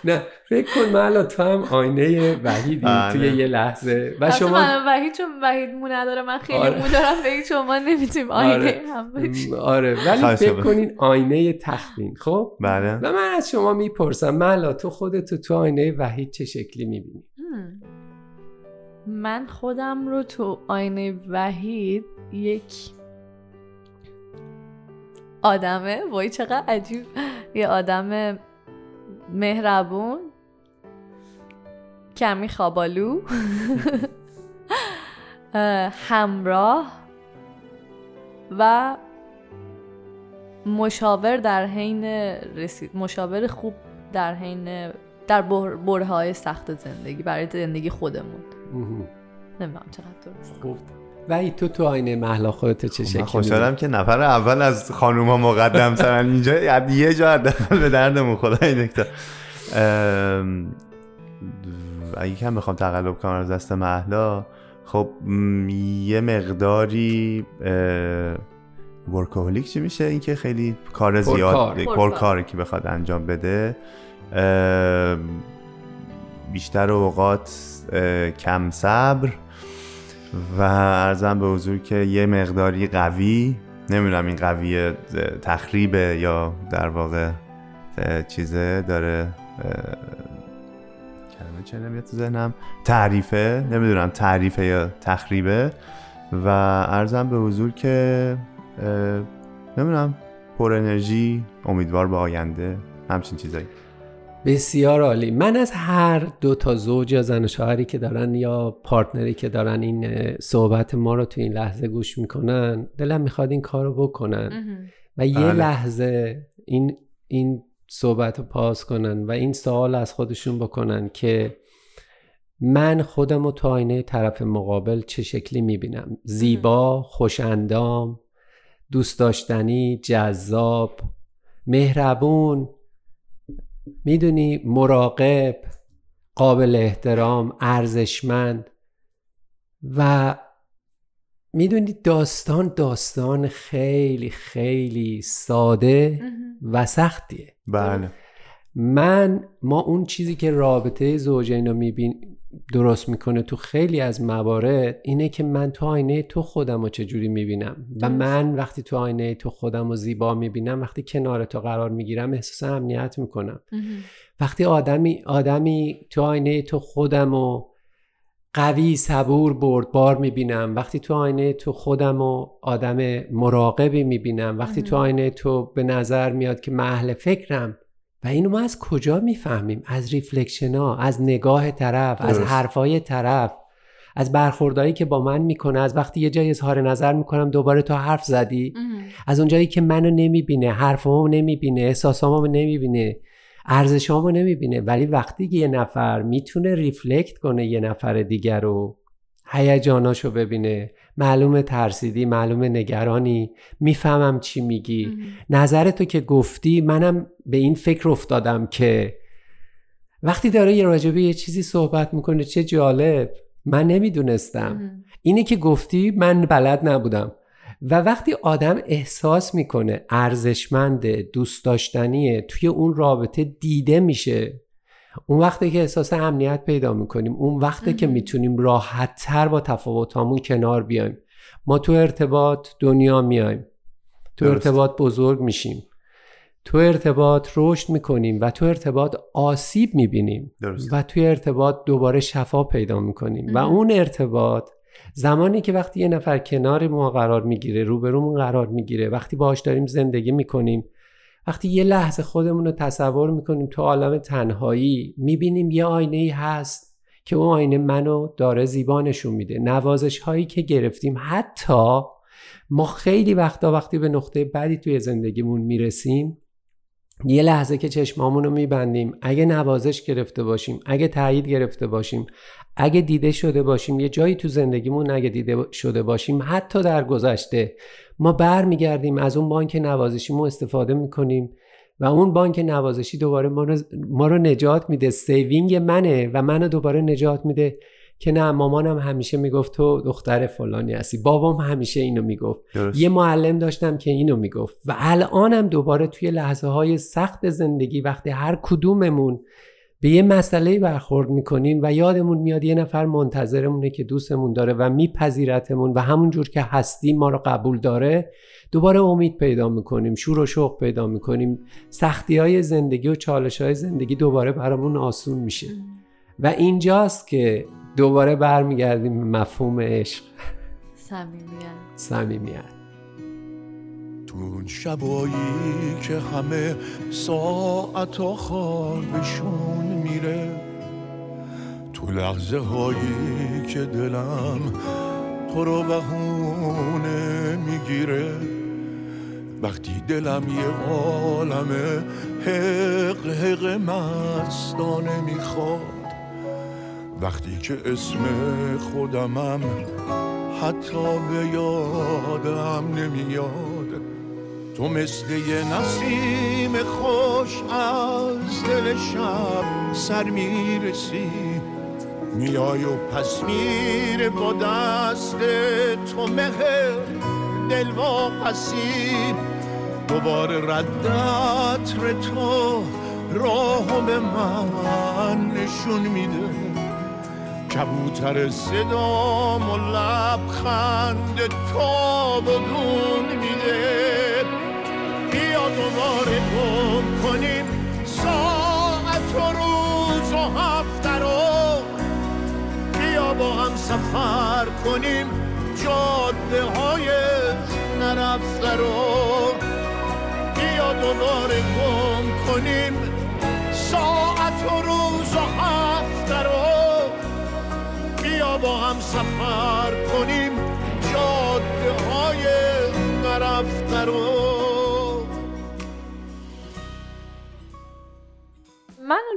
Speaker 3: نه فکر کن من الان تو هم آینه وحیدی
Speaker 1: بله.
Speaker 3: توی یه لحظه و
Speaker 2: شما من وحید چون وحید مو نداره من خیلی
Speaker 3: آره.
Speaker 2: مو دارم به شما نمی‌تونیم آینه
Speaker 3: آره.
Speaker 2: هم بشیم
Speaker 3: آره ولی فکر. کنین آینه تخمین خب
Speaker 1: بله
Speaker 3: و من از شما می‌پرسم ملا تو خودتو تو آینه وحید چه شکلی می‌بینی.
Speaker 2: من خودم رو تو آینه وحید یک آدمه. وای چقدر عجیب. یه آدم مهربون. کمی خوابالو. اه، <laughs> همراه و مشاور در حین رسید مشاور خوب در حین در بر- برههای سخت زندگی. برای زندگی خودمون. نمی‌دونم چقدر درست.
Speaker 3: خب. وحید تو تو آینه محلا خودتو چه شکلی
Speaker 1: من خوشحالم که نفر اول از خانوما مقدم ترن اینجا یه جا حداقل به دردمون خدای دکتر اگه کم بخوام تقلب کنم از دست محلا خب یه مقداری ورکوهولیک چی میشه؟ اینکه خیلی کار زیاد. کاری که بخواد انجام بده. بیشتر اوقات کم صبر. و ارزم به حضور که یه مقداری قوی نمی‌دونم این قوی تخریبه یا در واقع چیزه داره کلمه چه نمیاد تو ذهنم؟ تعریفه نمی‌دونم تعریفه یا تخریبه و ارزم به حضور که نمی‌دونم پر انرژی امیدوار به آینده همچین چیزایی.
Speaker 3: بسیار عالی. من از هر دو تا زوج یا زن و شوهری که دارن یا پارتنری که دارن این صحبت ما رو تو این لحظه گوش می‌کنن دلم می‌خواد این کار رو بکنن و یه
Speaker 1: بله.
Speaker 3: لحظه این این صحبت رو پاس کنن و این سوال از خودشون بکنن که من خودم رو تو آینه طرف مقابل چه شکلی می‌بینم؟ زیبا خوشندام دوست داشتنی جذاب مهربون می‌دونی مراقب قابل احترام ارزشمند و می‌دونی داستان داستان خیلی خیلی ساده و سختیه.
Speaker 1: بله.
Speaker 3: من ما اون چیزی که رابطه زوجین رو میبین درست می‌کنه تو خیلی از موارد اینه که من تو آینه تو خودم رو چجوری می‌بینم؟ و. من وقتی تو آینه تو خودم رو زیبا می‌بینم وقتی کنار تو قرار می‌گیرم احساس امنیت می‌کنم. وقتی آدمی آدمی تو آینه تو خودمو قوی صبور بردبار می‌بینم. وقتی تو آینه تو خودمو آدم مراقبی می‌بینم. وقتی تو. آینه تو به نظر میاد که اهل فکرم و اینو ما از کجا می‌فهمیم؟ از reflection ها از نگاه طرف از
Speaker 1: درست.
Speaker 3: حرفای طرف از برخوردهایی که با من می‌کنه از وقتی یه جای اظهار نظر می‌کنم دوباره تو حرف زدی. از اونجایی که منو نمی‌بینه حرفامو نمی‌بینه احساسامو نمی‌بینه ارزشامو نمی‌بینه ولی وقتی که یه نفر می‌تونه ریفلکت کنه یه نفر دیگر رو هیجاناشو ببینه. معلومه ترسیدی معلومه نگرانی. می‌فهمم چی میگی. نظر تو که گفتی منم به این فکر افتادم که وقتی داره یه راجبه یه چیزی صحبت می‌کنه چه جالب. من نمی‌دونستم. اینی که گفتی من بلد نبودم. و وقتی آدم احساس می‌کنه ارزشمنده دوست داشتنیه توی اون رابطه دیده میشه. اون وقتی که احساس امنیت پیدا می‌کنیم اون وقتی که. می‌تونیم راحت تر با تفاوتامون کنار بیایم ما تو ارتباط دنیا میایم تو
Speaker 1: درست.
Speaker 3: ارتباط بزرگ میشیم تو ارتباط رشد می‌کنیم و تو ارتباط آسیب می‌بینیم
Speaker 1: درست
Speaker 3: و توی ارتباط دوباره شفا پیدا می‌کنیم و. اون ارتباط زمانی که وقتی یه نفر کنار ما قرار می‌گیره روبرومون قرار می‌گیره وقتی باهاش داریم زندگی می‌کنیم وقتی یه لحظه خودمون رو تصور می‌کنیم تو عالم تنهایی می‌بینیم یه آینه ای هست که اون آینه منو داره زیبا نشون میده. نوازش هایی که گرفتیم حتی ما خیلی وقتا وقتی به نقطه بعدی توی زندگیمون می‌رسیم یه لحظه که چشمامون رو میبندیم اگه نوازش گرفته باشیم اگه تایید گرفته باشیم اگه دیده شده باشیم یه جایی تو زندگیمون اگه دیده شده باشیم حتی در گذشته ما برمیگردیم از اون بانک نوازشیمون استفاده می‌کنیم و اون بانک نوازشی دوباره ما رو, ما رو نجات میده. saving منه و منو دوباره نجات میده. که نه مامانم همیشه می‌گفت تو دختر فلانی هستی. بابام همیشه اینو می‌گفت.
Speaker 1: درست.
Speaker 3: یه معلم داشتم که اینو می‌گفت. و الانم دوباره توی لحظه های سخت زندگی وقتی هر کدوممون به یه مسئله برخورد می‌کنیم و یادمون میاد یه نفر منتظرمونه که دوستمون داره و میپذیرتمون و همون جور که هستیم ما رو قبول داره دوباره امید پیدا می‌کنیم شور و شوق پیدا می‌کنیم. سختی های زندگی و چالش های زندگی دوباره برامون آسون میشه. و اینجاست که دوباره برمیگردیم مفهوم عشق.
Speaker 2: صمیمیت.
Speaker 3: صمیمیت.
Speaker 5: اون شبایی که همه ساعت خوابشون میره. تو لحظه هایی که دلم تو رو بهونه می‌گیره. وقتی دلم یه عالمه حق حق مستانه می‌خواد. وقتی که اسم خودمم حتی به یادم نمیاد. تو مثل یه نسیم خوش از دل شب سر می‌رسی. میای و پس میره با دست تو مهر دل واپسی. دوباره رد عطر تو راهو به من نشون میده. کبوتر صدام و لبخند تا بدون میده. دوباره گم کنیم. ساعت و روز و هفته رو بیا با هم سفر کنیم. جاده های نرفته رو بیا دوباره گم کنیم. ساعت و روز و هفته رو بیا با هم سفر کنیم. جاده های نرفته رو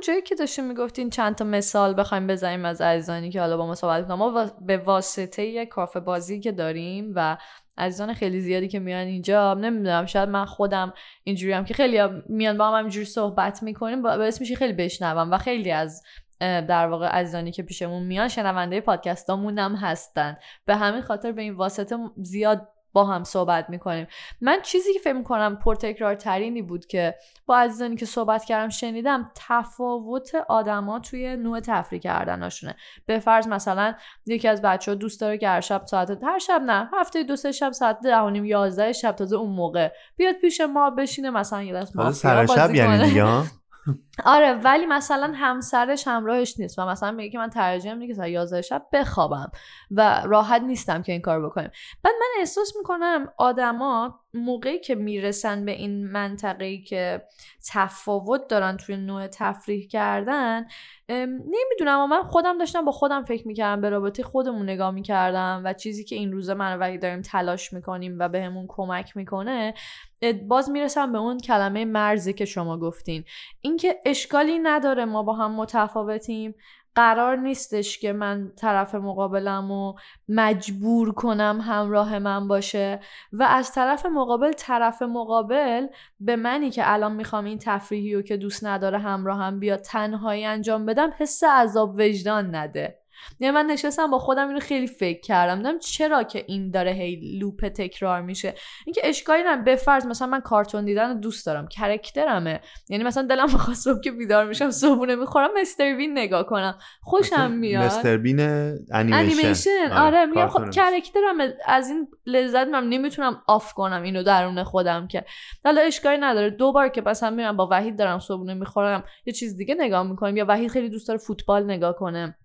Speaker 2: اونجایی که داشتیم می‌گفتین چند تا مثال بخوایم بزنیم از عزیزانی که حالا با ما صحبت ما به واسطه یه کافه بازی که داریم و عزیزان خیلی زیادی که میان اینجا نمی‌دونم شاید من خودم اینجوری هم که خیلی میان با هم همینجوری صحبت می‌کنیم باعث میشه خیلی بشنوم و خیلی از در واقع عزیزانی که پیشمون میان شنونده پادکستامون هم هستن. به همین خاطر به این واسطه زیاد با هم صحبت می‌کنیم. من چیزی که فکر می‌کنم پرتکرارترینی بود که با عزیزانی که صحبت کردم شنیدم تفاوت آدما توی نوع تفریح کردناشونه به فرض مثلا یکی از بچه ها دوست داره که هر شب ساعت هر شب نه هفته دو سه شب ساعت ده و نیم یازده شب تازه اون موقع بیاد پیش ما بشینه مثلا یه دست
Speaker 1: سر شب یعنی. دیگه <laughs>
Speaker 2: آره ولی مثلا همسرش همراهش نیست و مثلا میگه که من ترجیح میدم که ساعت 11 شب بخوابم و راحت نیستم که این کار بکنیم. بعد من احساس می‌کنم آدما موقعی که می‌رسن به این منطقه که تفاوت دارن توی نوع تفریح کردن نمی‌دونم اما من خودم داشتم با خودم فکر می‌کردم به رابطه خودمون نگاه می‌کردم و چیزی که این روزه من و وحید داریم تلاش می‌کنیم و بهمون کمک می‌کنه باز می‌رسم به اون کلمه مرزی که شما گفتین. اینکه اشکالی نداره ما با هم متفاوتیم. قرار نیستش که من طرف مقابلم رو مجبور کنم همراه من باشه و از طرف مقابل طرف مقابل به منی که الان می‌خوام این تفریحی رو که دوست نداره همراهم بیاد تنهایی انجام بدم حس عذاب وجدان نده. یعنی من نشستم با خودم اینو خیلی فکر کردم. دیدم چرا که این داره هی لوپ تکرار میشه. اینکه اشکالی نداره. به فرض مثلا من کارتون دیدن رو دوست دارم. کرکترمه. یعنی مثلا دلم می‌خواد صبح که بیدار میشم صبحونه می‌خورم مستر بین نگاه کنم. خوشم میاد.
Speaker 1: مستر بین انیمیشن
Speaker 2: انیمیشن آره میگم خب. کرکترم از این لذت من نمی‌تونم off کنم اینو درون خودم که. حالا اشکالی نداره. دو بار که مثلا میرم با وحید دارم صبحونه می‌خورم یه چیز دیگه نگاه می‌کنیم یا وحید خیلی دوست داره فوتبال نگاه کنه.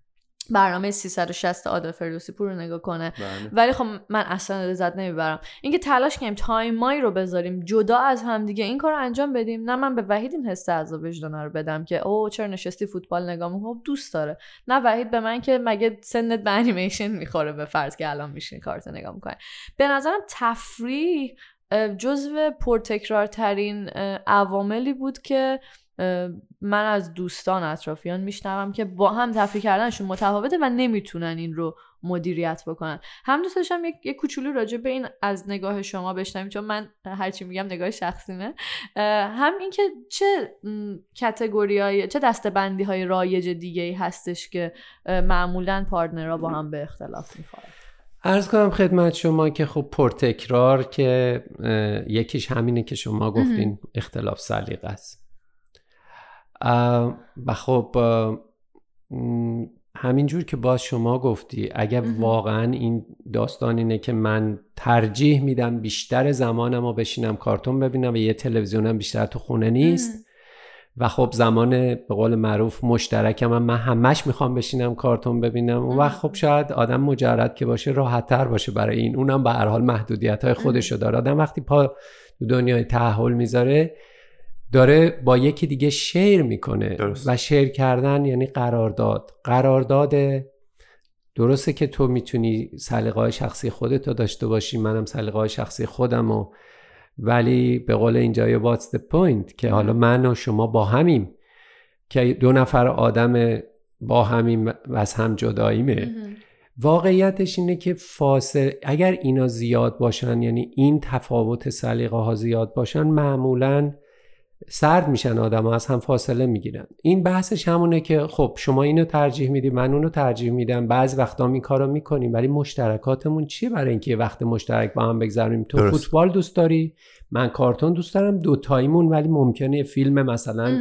Speaker 2: برنامه 360 عادل فردوسی پور رو نگاه کنه.
Speaker 1: بله.
Speaker 2: ولی خب من اصلا لذت نمی‌برم. اینکه تلاش کنیم time ایی رو بذاریم جدا از هم دیگه این کار رو انجام بدیم. نه من به وحید این حس عذاب وجدان رو بدم که او چرا نشستی فوتبال نگاه می‌کنی؟ خب دوست داره. نه وحید به من که مگه سنت به انیمیشن می‌خوره به فرض که الان میشین کارت نگاه می‌کنی. به نظرم تفریح جزو پرتکرارترین عواملی بود که من از دوستان اطرافیان میشنوم که با هم تفریح کردنشون متفاوته و نمی‌تونن این رو مدیریت بکنن. هم دوست داشتم یک, یک کوچولو راجع به این از نگاه شما بشنویم چون من هرچی میگم نگاه شخصیمه. هم اینکه چه کتگوری های چه دستبندی های رایج دیگه ای هستش که معمولا پارتنرها با هم به اختلاف می‌خورن.
Speaker 3: ارز کنم خدمت شما که خب پرتکرار که یکیش همینه که شما گفتین اختلاف سلیقه است. و خب همینجور که باز شما گفتی اگر. واقعا این داستان اینه که من ترجیح میدم بیشتر زمانم رو بشینم کارتون ببینم و یه تلویزیونم بیشتر تو خونه نیست. و خب زمان به قول معروف مشترکم هم من همش می‌خوام بشینم کارتون ببینم اون وقت خب شاید آدم مجرد که باشه راحت تر باشه برای این. اونم به هر حال محدودیت های خودشو داره. آدم وقتی پا دنیای تحول می‌ذاره داره با یکی دیگه شیر می‌کنه
Speaker 1: درست.
Speaker 3: و شیر کردن یعنی قرارداد. قرارداد درسته که تو می‌تونی سلیقه های شخصی خودت رو داشته باشی منم سلیقه های شخصی خودم و ولی به قول اینجا what's the point که حالا من و شما با همیم. که دو نفر آدم با همیم و از هم جداییمه. واقعیتش اینه که فاصل اگر اینا زیاد باشن یعنی این تفاوت سلیقه ها زیاد باشن معمولا سرد میشن آدم ها از هم فاصله می‌گیرن. این بحثش همونه که خب شما اینو ترجیح میدی من اونو ترجیح میدم. بعضی وقتا این کارو می‌کنیم ولی مشترکاتمون چیه برای اینکه یه وقت مشترک با هم بگذاریم تو
Speaker 1: درست.
Speaker 3: فوتبال دوست داری؟ من کارتون دوست دارم. دوتاییمون ولی ممکنه فیلم مثلا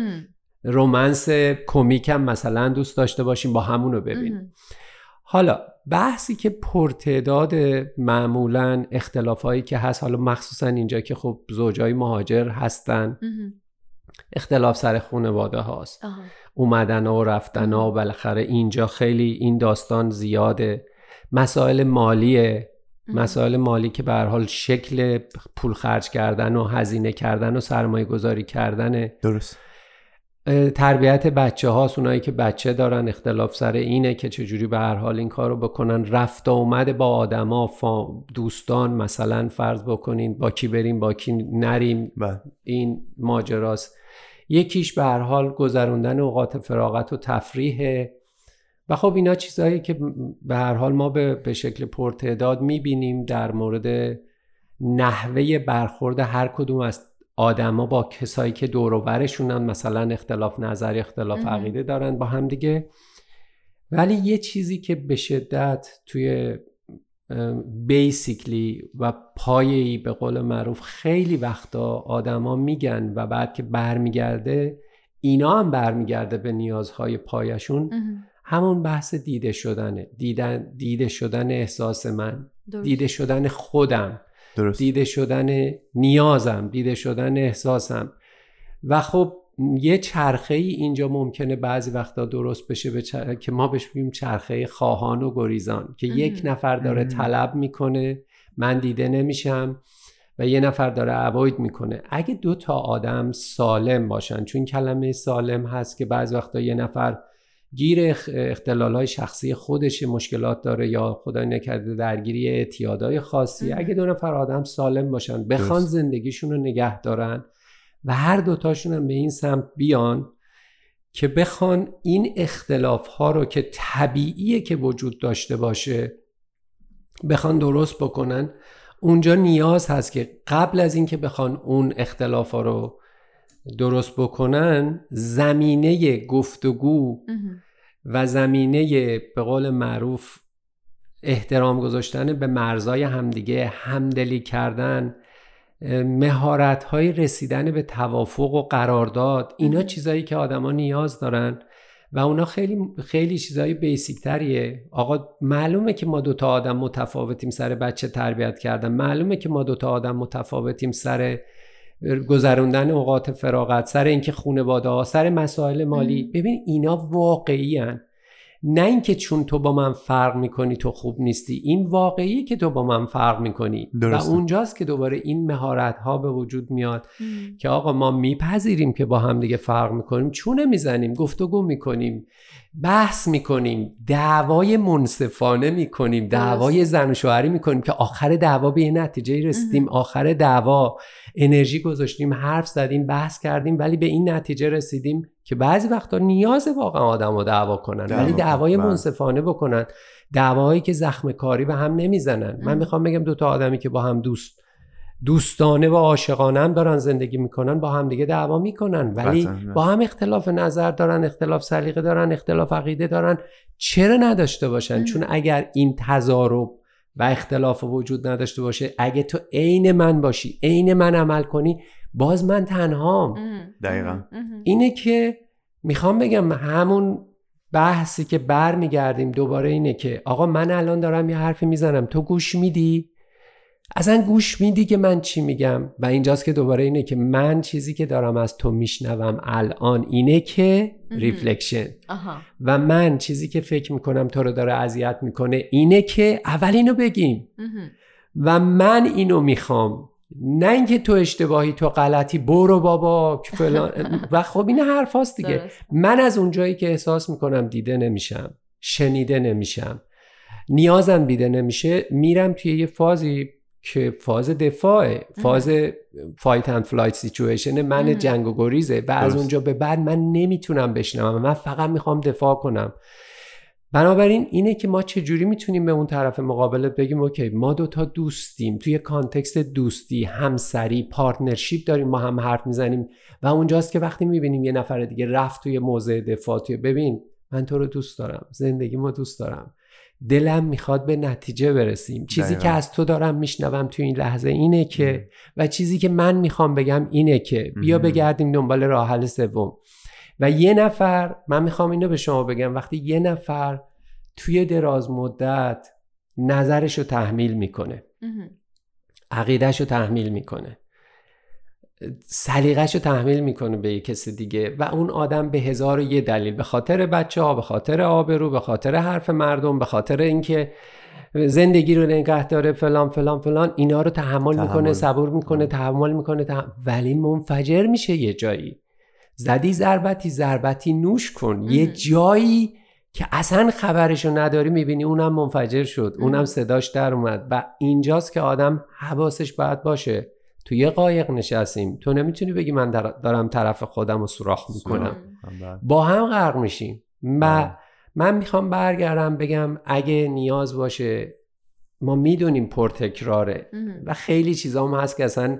Speaker 3: رومنس کمیک هم مثلا دوست داشته باشیم با همون رو ببینیم حالا بحثی که پرتعداد معمولا اختلافایی که هست حالا مخصوصا اینجا که خب زوجای مهاجر هستن. اختلاف سر خانواده هاست.
Speaker 2: آها.
Speaker 3: اومدن و رفتن و بالاخره اینجا خیلی این داستان زیاده. مسائل مالیه. مسائل مالی که به هر حال شکل پول خرج کردن و هزینه کردن و سرمایه گذاری کردنه
Speaker 1: درست
Speaker 3: تربیت بچه هاست. اونایی که بچه دارن اختلاف سر اینه که چجوری به هر حال این کار رو بکنن. رفت و اومد با آدما دوستان مثلا فرض بکنین با کی بریم با کی نریم.
Speaker 1: بله.
Speaker 3: این ماجراست. یکیش به هر حال گذروندن اوقات فراغت و تفریحه. و خب اینا چیزهایی که به هر حال ما به, به شکل پرتعداد می‌بینیم در مورد نحوه برخورد هر کدوم از آدما با کسایی که دور و برشونن. مثلا اختلاف نظر اختلاف. عقیده دارن با هم دیگه. ولی یه چیزی که به شدت توی بیسیکلی و پایه‌ای به قول معروف خیلی وقتا آدما میگن و بعد که برمیگرده اینا هم برمیگرده به نیازهای پایشون. همون بحث دیده شدنه. دیدن دیده شدن احساس من.
Speaker 2: درست.
Speaker 3: دیده شدن خودم.
Speaker 1: درست.
Speaker 3: دیده شدن نیازم. دیده شدن احساسم. و خب یه چرخه ای اینجا ممکنه بعضی وقتا درست بشه به چر- که ما بهش بگیم چرخه خواهان و گریزان که
Speaker 2: مهم.
Speaker 3: یک نفر داره
Speaker 1: مهم.
Speaker 3: طلب می‌کنه من دیده نمیشم و یه نفر داره اوید می‌کنه اگه دو تا آدم سالم باشن چون کلمه سالم هست که بعض وقتا یه نفر گیر اخ- اختلالهای شخصی خودش مشکلات داره یا خدا نکرده درگیری اعتیادهای خاصی. اگه دو نفر آدم سالم باشن بخوان. زندگیشون رو نگه دارن و هر دوتاشون هم به این سمت بیان که بخوان این اختلاف ها رو که طبیعیه که وجود داشته باشه بخوان درست بکنن اونجا نیاز هست که قبل از اینکه بخوان اون اختلاف ها رو درست بکنن زمینه گفتگو. و زمینه به قول معروف احترام گذاشتن به مرزای همدیگه همدلی کردن مهارت های رسیدن به توافق و قرارداد اینا. چیزایی که آدما نیاز دارن و اونا خیلی خیلی چیزای بیسیک تریه آقا معلومه که ما دوتا آدم متفاوتیم سر بچه تربیت کردن معلومه که ما دوتا آدم متفاوتیم سر گذروندن اوقات فراغت سر اینکه خونواده ها سر مسائل مالی. ببین اینا واقعی هن. نه اینکه چون تو با من فرق می‌کنی تو خوب نیستی این واقعی که تو با من فرق می‌کنی. و
Speaker 1: درسته.
Speaker 3: اونجاست که دوباره این مهارت ها به وجود میاد
Speaker 2: مهم.
Speaker 3: که آقا ما میپذیریم که با هم دیگه فرق می‌کنیم. چونه می‌زنیم؟ گفتگو می‌کنیم. بحث می‌کنیم. دعوای منصفانه می‌کنیم. دعوای زن و شوهری می‌کنیم که آخر دعوا به یه نتیجه رسیدیم. آخر دعوا انرژی گذاشتیم حرف زدیم بحث کردیم ولی به این نتیجه رسیدیم که بعضی وقتا نیاز واقعا آدم رو دعوا کنن ولی. دعوای
Speaker 1: بله.
Speaker 3: منصفانه بکنن دعوایی که زخم کاری به هم نمی‌زنن من. می‌خوام بگم دوتا آدمی که با هم دوست دوستانه و عاشقانه هم دارن زندگی می‌کنن با هم دیگه دعوا می‌کنن ولی
Speaker 1: قطعاً.
Speaker 3: با هم اختلاف نظر دارن اختلاف سلیقه دارن اختلاف عقیده دارن چرا نداشته باشن. چون اگر این تضارب و اختلاف وجود نداشته باشه اگه تو عین من باشی عین من عمل کنی باز من تنهام.
Speaker 1: دقیقاً.
Speaker 3: اینه که می‌خوام بگم همون بحثی که برمیگردیم دوباره اینه که آقا من الان دارم یه حرفی می‌زنم. تو گوش میدی؟ اصلا گوش میدی که من چی میگم؟ و اینجاست که دوباره اینه که من چیزی که دارم از تو میشنوم الان اینه که.
Speaker 2: reflection.
Speaker 3: و من چیزی که فکر می‌کنم تو رو داره اذیت می‌کنه اینه که اول اینو بگیم. و من اینو می‌خوام. نه اینکه تو اشتباهی تو غلطی برو بابا فلان. <laughs> و خب این حرف هاست دیگه.
Speaker 2: درست.
Speaker 3: من از اونجایی که احساس می‌کنم دیده نمیشم شنیده نمیشم نیازم دیده نمیشه میرم توی یه فازی که فاز دفاعه. فاز fight and flight situation من. جنگ و گریزه. و از
Speaker 1: درست.
Speaker 3: اونجا به بعد من نمی‌تونم بشنوم. من فقط می‌خوام دفاع کنم. بنابراین اینه که ما چجوری می‌تونیم به اون طرف مقابل بگیم okay ما دوتا دوستیم. توی context دوستی همسری partnership داریم ما هم حرف می‌زنیم و اونجاست که وقتی می‌بینیم یه نفر دیگه رفت توی موضع دفاع توی ببین من تو رو دوست دارم زندگی ما دوست دارم. دلم می‌خواد به نتیجه برسیم. چیزی. که از تو دارم میشنوم تو این لحظه اینه که و چیزی که من می‌خوام بگم اینه که بیا. بگردیم دنبال راه حل سوم. و یه نفر من می‌خوام اینو به شما بگم وقتی یه نفر توی دراز مدت نظرش رو تحمیل می‌کنه. عقیدهش رو تحمیل می‌کنه. سلیقش رو تحمیل می‌کنه به یه کسی دیگه و اون آدم به هزار و یه دلیل به خاطر بچه ها به خاطر آبرو به خاطر حرف مردم به خاطر اینکه زندگی رو نگه داره فلان فلان فلان اینا رو تحمل,
Speaker 1: تحمل.
Speaker 3: می‌کنه صبور می‌کنه تحمل می‌کنه تح- ولی منفجر میشه یه جایی. زدی ضربتی ضربتی نوش کن. یه جایی که اصلا خبرشو نداری می‌بینی اونم منفجر شد. اونم صداش در اومد. و اینجاست که آدم حواسش باید باشه. تو یه قایق نشستیم. تو نمی‌تونی بگی من در- دارم طرف خودم رو سوراخ می‌کنم. با هم غرق میشیم. و. من می‌خوام برگردم بگم اگه نیاز باشه ما می‌دونیم پرتکراره. و خیلی چیزا هم هست که اصلا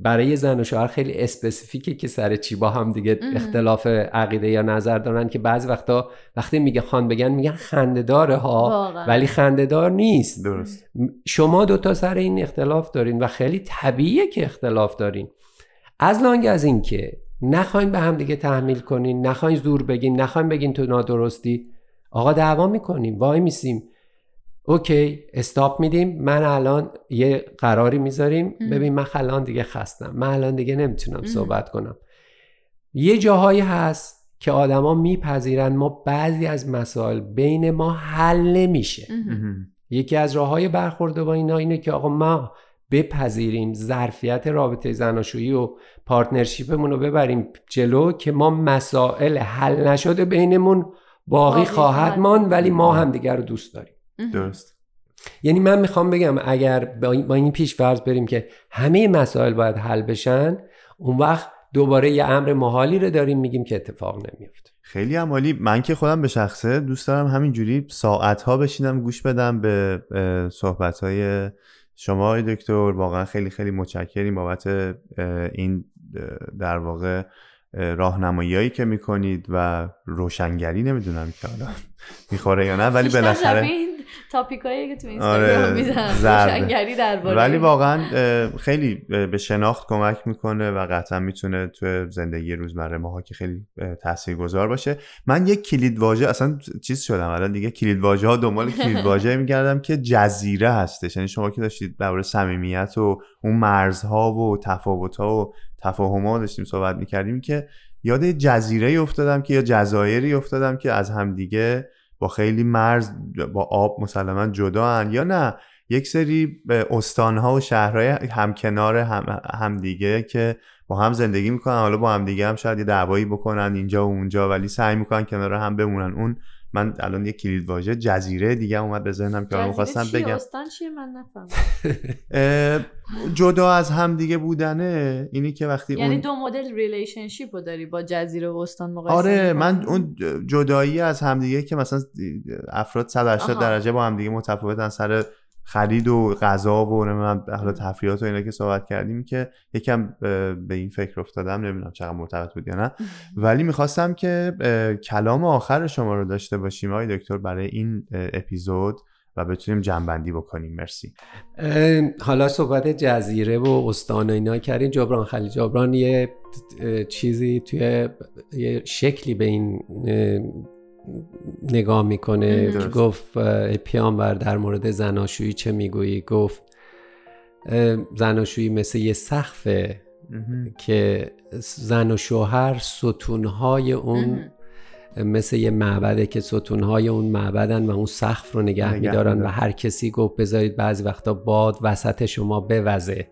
Speaker 3: برای زن و شوهر خیلی اسپسیفیکه که سر چی با هم دیگه. اختلاف عقیده یا نظر دارن که بعضی وقتا وقتی میگه خان بگن میگن خنده داره ها
Speaker 2: واقعا.
Speaker 3: ولی خنده دار نیست.
Speaker 1: درست.
Speaker 3: شما دوتا سر این اختلاف دارین و خیلی طبیعیه که اختلاف دارین. از لانگ از این که نخواین به هم دیگه تحمیل کنین نخواین زور بگین نخواین بگین تو نادرستی. آقا دعوا می‌کنیم وای میسیم. اوکی استاپ میدیم. من الان یه قراری می‌ذاریم. ببین من الان دیگه خستم. من الان دیگه نمی‌تونم. صحبت کنم. یه جاهایی هست که آدما میپذیرن ما بعضی از مسائل بین ما حل نمیشه. یکی از راه های برخورد با اینا اینه که آقا ما بپذیریم ظرفیت رابطه زناشویی و پارتنرشیپمون رو ببریم جلو که ما مسائل حل نشده بینمون باقی
Speaker 2: باقی
Speaker 3: خواهد ماند. ولی ما هم دیگر رو دوست داریم.
Speaker 1: درست.
Speaker 3: یعنی من می‌خوام بگم اگر با این, پیش فرض بریم که همه مسائل باید حل بشن اون وقت دوباره یه امر محالی رو داریم میگیم که اتفاق نمیفته
Speaker 1: خیلی هم عالی. من که خودم به شخصه دوست دارم همینجوری ساعت ها بشینم گوش بدم به صحبت های شما آقای دکتر. واقعا خیلی خیلی متشکریم بابت این در واقع راهنماییایی که می‌کنید و روشنگری نمی‌دونم که حالا <laughs> می‌خوره یا نه ولی بالاخره <laughs>
Speaker 2: تاپیکایی که تو اینستاگرام
Speaker 1: ضربه.
Speaker 2: روشنگری درباره
Speaker 1: ولی واقعا خیلی به شناخت کمک می‌کنه و قطعا می‌تونه تو زندگی روزمره ماها که خیلی تاثیرگذار باشه. من یک کلید واژه اصلا چیز شدم الان دیگه کلید واژه ها دنبال کلید <laughs> واژه میگردم که جزیره هستش. یعنی شما که داشتید درباره صمیمیت و اون مرزها و تفاوت ها و تفاهم ها داشتیم صحبت می‌کردیم که یاد جزیره افتادم که یا جزایری افتادم که از همدیگه خیلی مرز با آب مسلما جدا یا نه. یک سری استانها و شهرهای همکنار هم همدیگه که با هم زندگی می‌کنن حالا با همدیگه هم شاید یه دعوایی بکنن اینجا و اونجا ولی سعی می‌کنن کنار هم بمونن. اون من الان یه کلید واژه جزیره دیگه اومد به ذهنم که می‌خواستم
Speaker 2: چیه؟
Speaker 1: بگم
Speaker 2: استان چیه من نفهمم <laughs>
Speaker 1: جدا از همدیگه بودنه اینی که وقتی
Speaker 2: یعنی
Speaker 1: اون
Speaker 2: دو مدل relationship رو داری با جزیره و استان مقایسه
Speaker 1: آره؟ من اون جدایی از همدیگه که مثلا افراد 180
Speaker 2: آها.
Speaker 1: درجه با همدیگه متفاوتن سر خرید و غذا و نمی‌دونم حالا تفریحات و اینا که صحبت کردیم که یکم به این فکر افتادم نمی‌دونم چقدر مرتبط بود یا نه. <laughs> ولی می‌خواستم که کلام آخر شما رو داشته باشیم آقای دکتر برای این اپیزود و بتونیم جنبندی بکنیم. مرسی.
Speaker 3: حالا صحبت جزیره و استان و اینا کردین. جبران خلیل جبران یه چیزی توی یه شکلی به این نگاه می‌کنه که. گفت پیامبر در مورد زناشویی چه می‌گویی؟ گفت زناشویی مثل یه سقفه که زن و شوهر ستونهای اون مثل یه معبده که ستونهای اون معبدن و اون سقف رو نگه
Speaker 1: نگه
Speaker 3: میدارن و. هر کسی گفت بذارید بعضی وقتا باد وسط شما بوزه.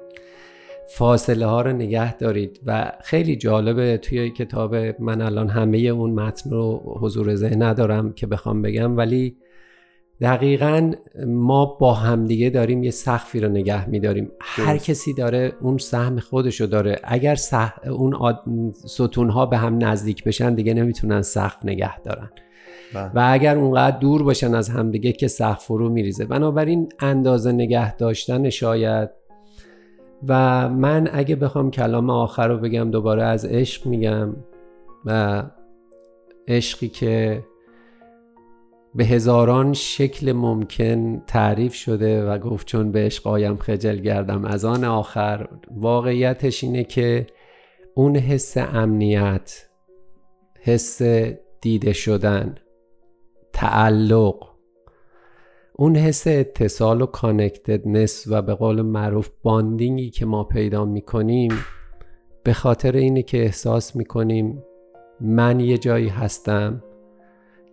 Speaker 3: فاصله ها رو نگه دارید و خیلی جالبه توی کتاب من الان همه اون متن رو حضور ذهن ندارم که بخوام بگم ولی دقیقا ما با همدیگه داریم یه سقفی رو نگه میداریم هر. کسی داره اون سهم خودشو داره اگر سح... اون آد... ستونها به هم نزدیک بشن دیگه نمی‌تونن سقف نگه دارن
Speaker 1: بله.
Speaker 3: و اگر اونقدر دور باشن از همدیگه که سقف فرو میریزه بنابراین اندازه نگه داشتن شاید و من اگه بخوام کلام آخر رو بگم دوباره از عشق میگم و عشقی که به هزاران شکل ممکن تعریف شده و گفت چون به عشق آیم خجل گردم از آن آخر واقعیتش اینه که اون حس امنیت حس دیده شدن تعلق اون حس اتصال و کانکتدنس و به قول معروف باندینگی که ما پیدا می‌کنیم به خاطر اینه که احساس می‌کنیم من یه جایی هستم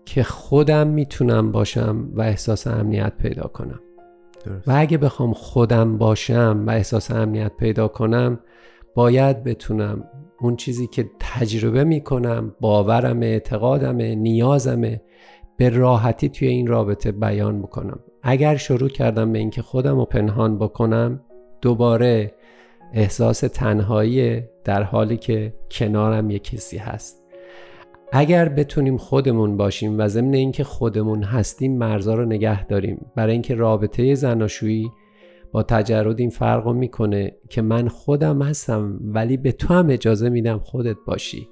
Speaker 3: که خودم می‌تونم باشم و احساس امنیت پیدا کنم
Speaker 1: درست.
Speaker 3: و اگه بخوام خودم باشم و احساس امنیت پیدا کنم باید بتونم اون چیزی که تجربه می‌کنم باورم اعتقادم نیازمه به راحتی توی این رابطه بیان بکنم. اگر شروع کردم به اینکه خودم رو پنهان بکنم دوباره احساس تنهایی در حالی که کنارم یه کسی هست. اگر بتونیم خودمون باشیم و ضمن اینکه خودمون هستیم مرزا رو نگه داریم. برای اینکه رابطه زناشویی با تجرد این فرق رو می‌کنه که من خودم هستم ولی به تو هم اجازه میدم خودت باشی.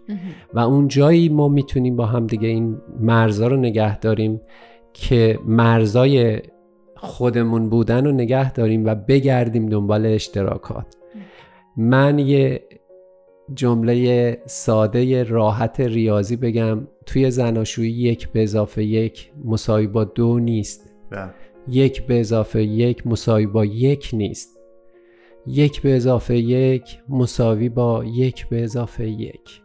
Speaker 3: و اون جایی ما می‌تونیم با هم دیگه این مرزا رو نگه داریم که مرزای خودمون بودن رو نگه داریم و بگردیم دنبال اشتراکات. من یه جمله ساده راحت ریاضی بگم. توی زناشویی یک به اضافه یک مساوی با دو نیست.
Speaker 1: بله.
Speaker 3: یک به اضافه یک مساوی با یک نیست. یک به اضافه یک مساوی با یک به اضافه یک.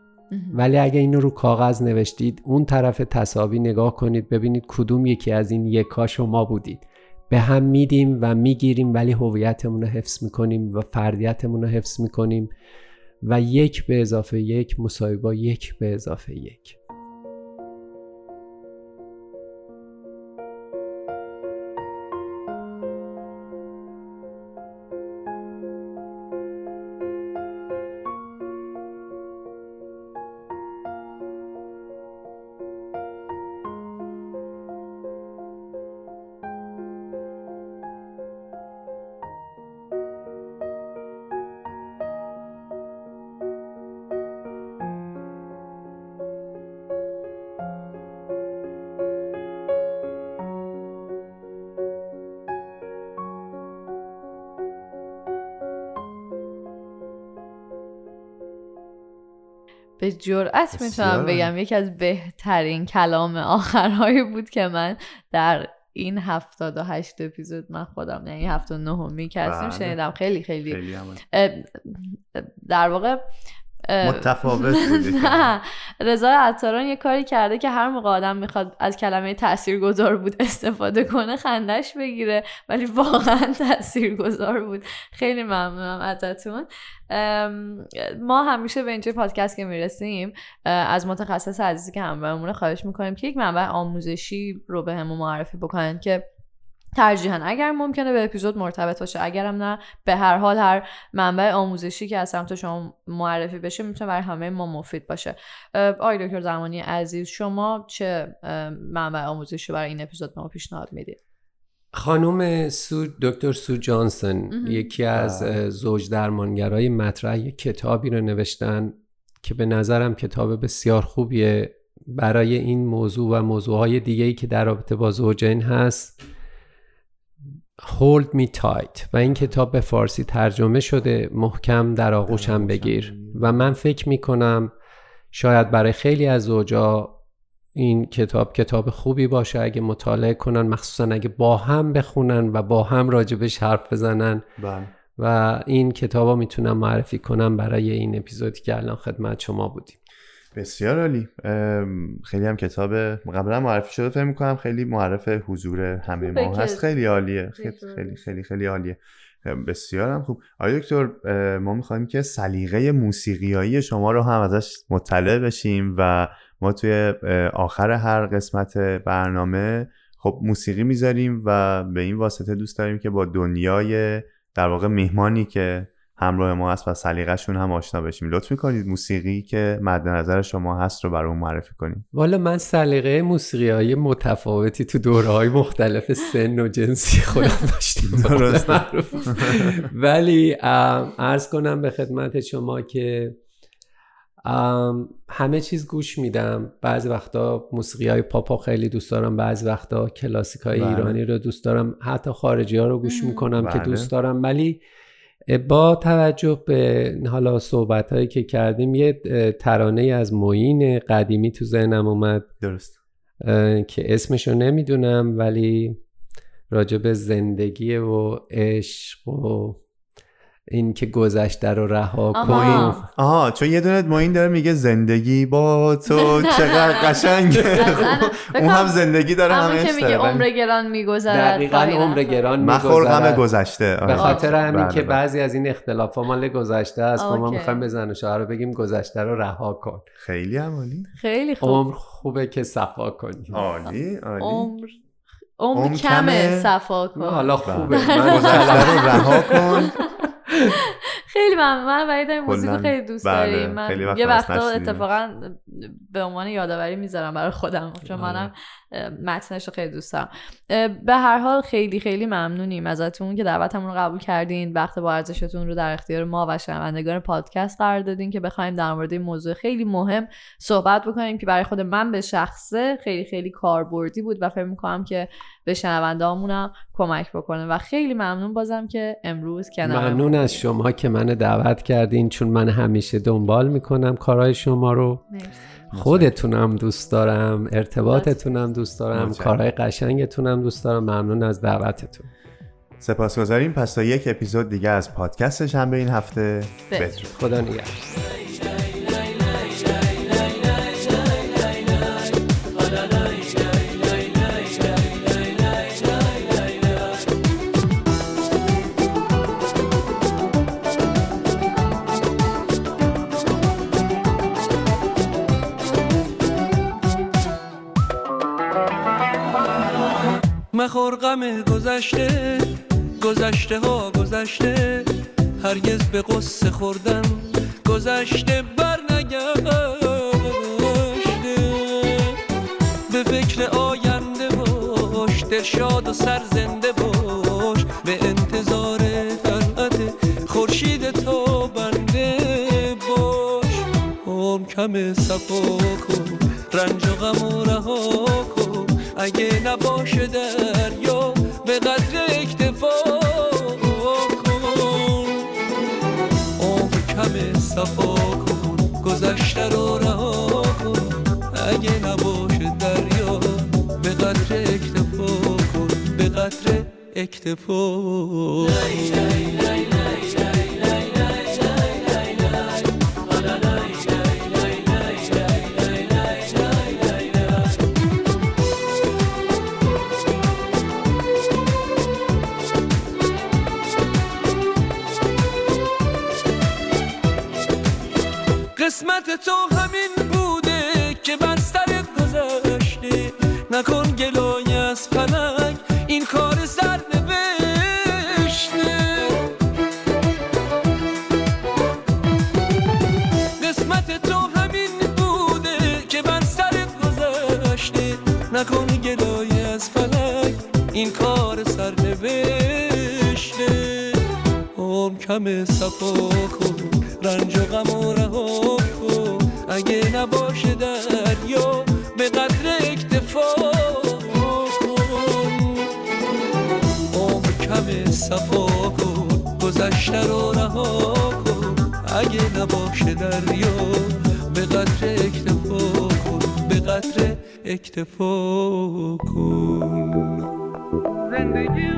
Speaker 3: ولی اگه اینو رو کاغذ نوشتید اون طرف تصاوی نگاه کنید ببینید کدوم یکی از این یکا شما بودید به هم میدیم و می‌گیریم ولی هویتمون رو حفظ می‌کنیم و فردیتمون رو حفظ می‌کنیم. و یک به اضافه یک مساوی با یک به اضافه یک.
Speaker 2: به جرأت می‌تونم. بگم یکی از بهترین کلام آخرهایی بود که من در این هفتاد و هشت اپیزود من خودم یعنی هفت و نهمی که هستیم
Speaker 1: بله.
Speaker 2: شنیدم خیلی خیلی
Speaker 1: خیلی
Speaker 2: در واقع
Speaker 1: متفاوت. <laughs>
Speaker 2: نه. رضا عطاران یه کاری کرده که هر موقع آدم می‌خواد از کلمه تاثیرگذار بود استفاده کنه خندش بگیره. ولی واقعا <laughs> تاثیرگذار بود. خیلی ممنونم ازتون. ما همیشه به اینجای پادکست که می‌رسیم از متخصص عزیزی که همراهمونه خواهش می‌کنیم که یک منبع آموزشی رو به همون معرفی بکنن که ترجیحاً اگر ممکنه به اپیزود مرتبط باشه اگرم نه به هر حال هر منبع آموزشی که از سمت شما معرفی بشه می‌تونه برای همه ما مفید باشه آقای دکتر زمانی عزیز شما چه منبع آموزشی برای این اپیزود به ما پیشنهاد می‌دید
Speaker 3: خانم سو دکتر سو جانسون. یکی از
Speaker 1: بله.
Speaker 3: زوج درمانگرای مطرح یک کتابی رو نوشتن که به نظرم کتاب بسیار خوبیه برای این موضوع و موضوعهای دیگه‌ای که در رابطه با زوجین هست Hold Me Tight و این کتاب به فارسی ترجمه شده محکم در آغوشم بگیر. و من فکر می کنم شاید برای خیلی از زوجا این کتاب کتاب خوبی باشه اگه مطالعه کنن مخصوصا اگه با هم بخونن و با هم راجبش حرف بزنن.
Speaker 1: بله.
Speaker 3: و این کتاب رو می‌تونم معرفی کنم برای این اپیزودی که الان خدمت شما بودیم.
Speaker 1: بسیار عالی. خیلی هم کتاب قبلا معرفی شده فکر می‌کنم خیلی معرف حضور همه ما هست. خیلی عالیه. خیلی خیلی خیلی, خیلی عالیه. بسیار هم خوب. آقای دکتر ما می‌خوایم که سلیقه موسیقیایی شما رو هم ازش مطلع بشیم و ما توی آخر هر قسمت برنامه خب موسیقی می‌ذاریم و به این واسطه دوست داریم که با دنیای در واقع میهمانی که همراه ما هست و سلیقه‌شون هم آشنا بشیم لطف می‌کنید موسیقی که مد نظر شما هست رو برامون معرفی کنیم
Speaker 3: والا من سلیقه موسیقی های متفاوتی تو دوره های مختلف سن و جنسی خودم <laughs> داشتیم
Speaker 1: درست.
Speaker 3: ولی عرض کنم به خدمت شما که همه چیز گوش میدم بعضی وقتا موسیقی های پاپا خیلی دوست دارم بعضی وقتا کلاسیک های
Speaker 1: بله.
Speaker 3: ایرانی رو دوست دارم حتی خارجی ها رو گوش. می‌کنم که
Speaker 1: بله.
Speaker 3: دوست دارم ولی با توجه به حالا صحبت هایی که کردیم یه ترانه از معین قدیمی تو ذهنم اومد.
Speaker 1: درست.
Speaker 3: که اسمشو نمی‌دونم ولی راجب زندگی و عشق و این که گذشته رو رها کنیم.
Speaker 1: آها چون یه دونه ما این داره میگه زندگی با تو <laughs> چقدر قشنگه. <laughs> اون هم زندگی داره هم
Speaker 2: همون که میگه عمر گران میگذرد.
Speaker 3: دقیقا عمر گران
Speaker 1: مخور غم گذشته.
Speaker 3: به خاطر همین که بعضی از این اختلاف مال گذشته است ما می‌خوایم بزن و شوهر بگیم گذشته رو رها کن.
Speaker 1: خیلی عمالی
Speaker 2: خیلی خوب.
Speaker 3: عمر خوبه که صفا کنی.
Speaker 1: عالی عالی.
Speaker 2: عمر عمر کمه صفا کن.
Speaker 3: حالا خوبه.
Speaker 1: من گذشته رو رها کن. <laughs> <laughs>
Speaker 2: خیلی من من ولی این موزیک خیلی دوست
Speaker 1: بله،
Speaker 2: داریم. من یه وقتا اتفاقا به عنوان یادآوری می‌ذارم برای خودم چون منم متنش رو خیلی دوست دارم. به هر حال خیلی خیلی ممنونیم ازتون که دعوتمون رو قبول کردین. وقت با ارزشتون رو در اختیار ما و شنوندگان پادکست قرار دادین که بخوایم در مورد این موضوع خیلی مهم صحبت بکنیم که برای خود من به شخصه خیلی خیلی کاربردی بود و فکر می‌کنم که به شنوندهامونم کمک بکنه و خیلی ممنون بازم که امروز کنار
Speaker 3: ممنون از شما که من دعوت کردین چون من همیشه دنبال می‌کنم کارهای شما رو. خودتونم دوست دارم ارتباطتونم دوست دارم کارهای قشنگتونم دوست دارم. ممنون از دعوتتون.
Speaker 1: سپاسگزاریم. پس تا یک اپیزود دیگه از پادکست شنبه این هفته بدرود.
Speaker 3: خدا نگهدار.
Speaker 4: گذشته گذشته ها گذشته هرگز به قصه خوردن گذشته بر نگشته. به فکر آینده باش دل شاد و سرزنده باش به انتظار طلعت خورشید تو بنده باش. هم کم صفا کن رنج و غم و رها کن اگه نباشه دریا به قدر اکتفا کن. عمر کم صفا کن گذشته رو رها کن. اگه نباشه دریا به قدر اکتفا کن به قدر اکتفا. قسمت تو همین بوده که بر سر گذشته. نکن گلای از فلک این کار سر نوشته. قسمت تو همین بوده که بر سر گذشته. نکن گلای از فلک این کار سر نوشته. هم کم صفا کن رنج و غم و اگه نباشه دریا به قدر اکتفا. عمر کم صفا کن گذشته رو رها کن. اگه نباشه دریا به قدر اکتفا کن. به قدر اکتفا کن. زندگی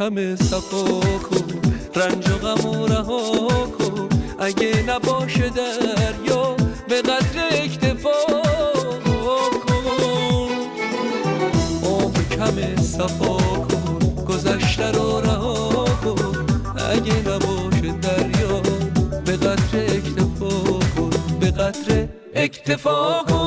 Speaker 4: کم صفا کن رنج و غم و رها کن اگه نباشه دریا به قدر اکتفا کن عمر کم صفا کن گذشته رو رها کن اگه نباشه دریا به قدر اکتفا کن به قدر اکتفا کن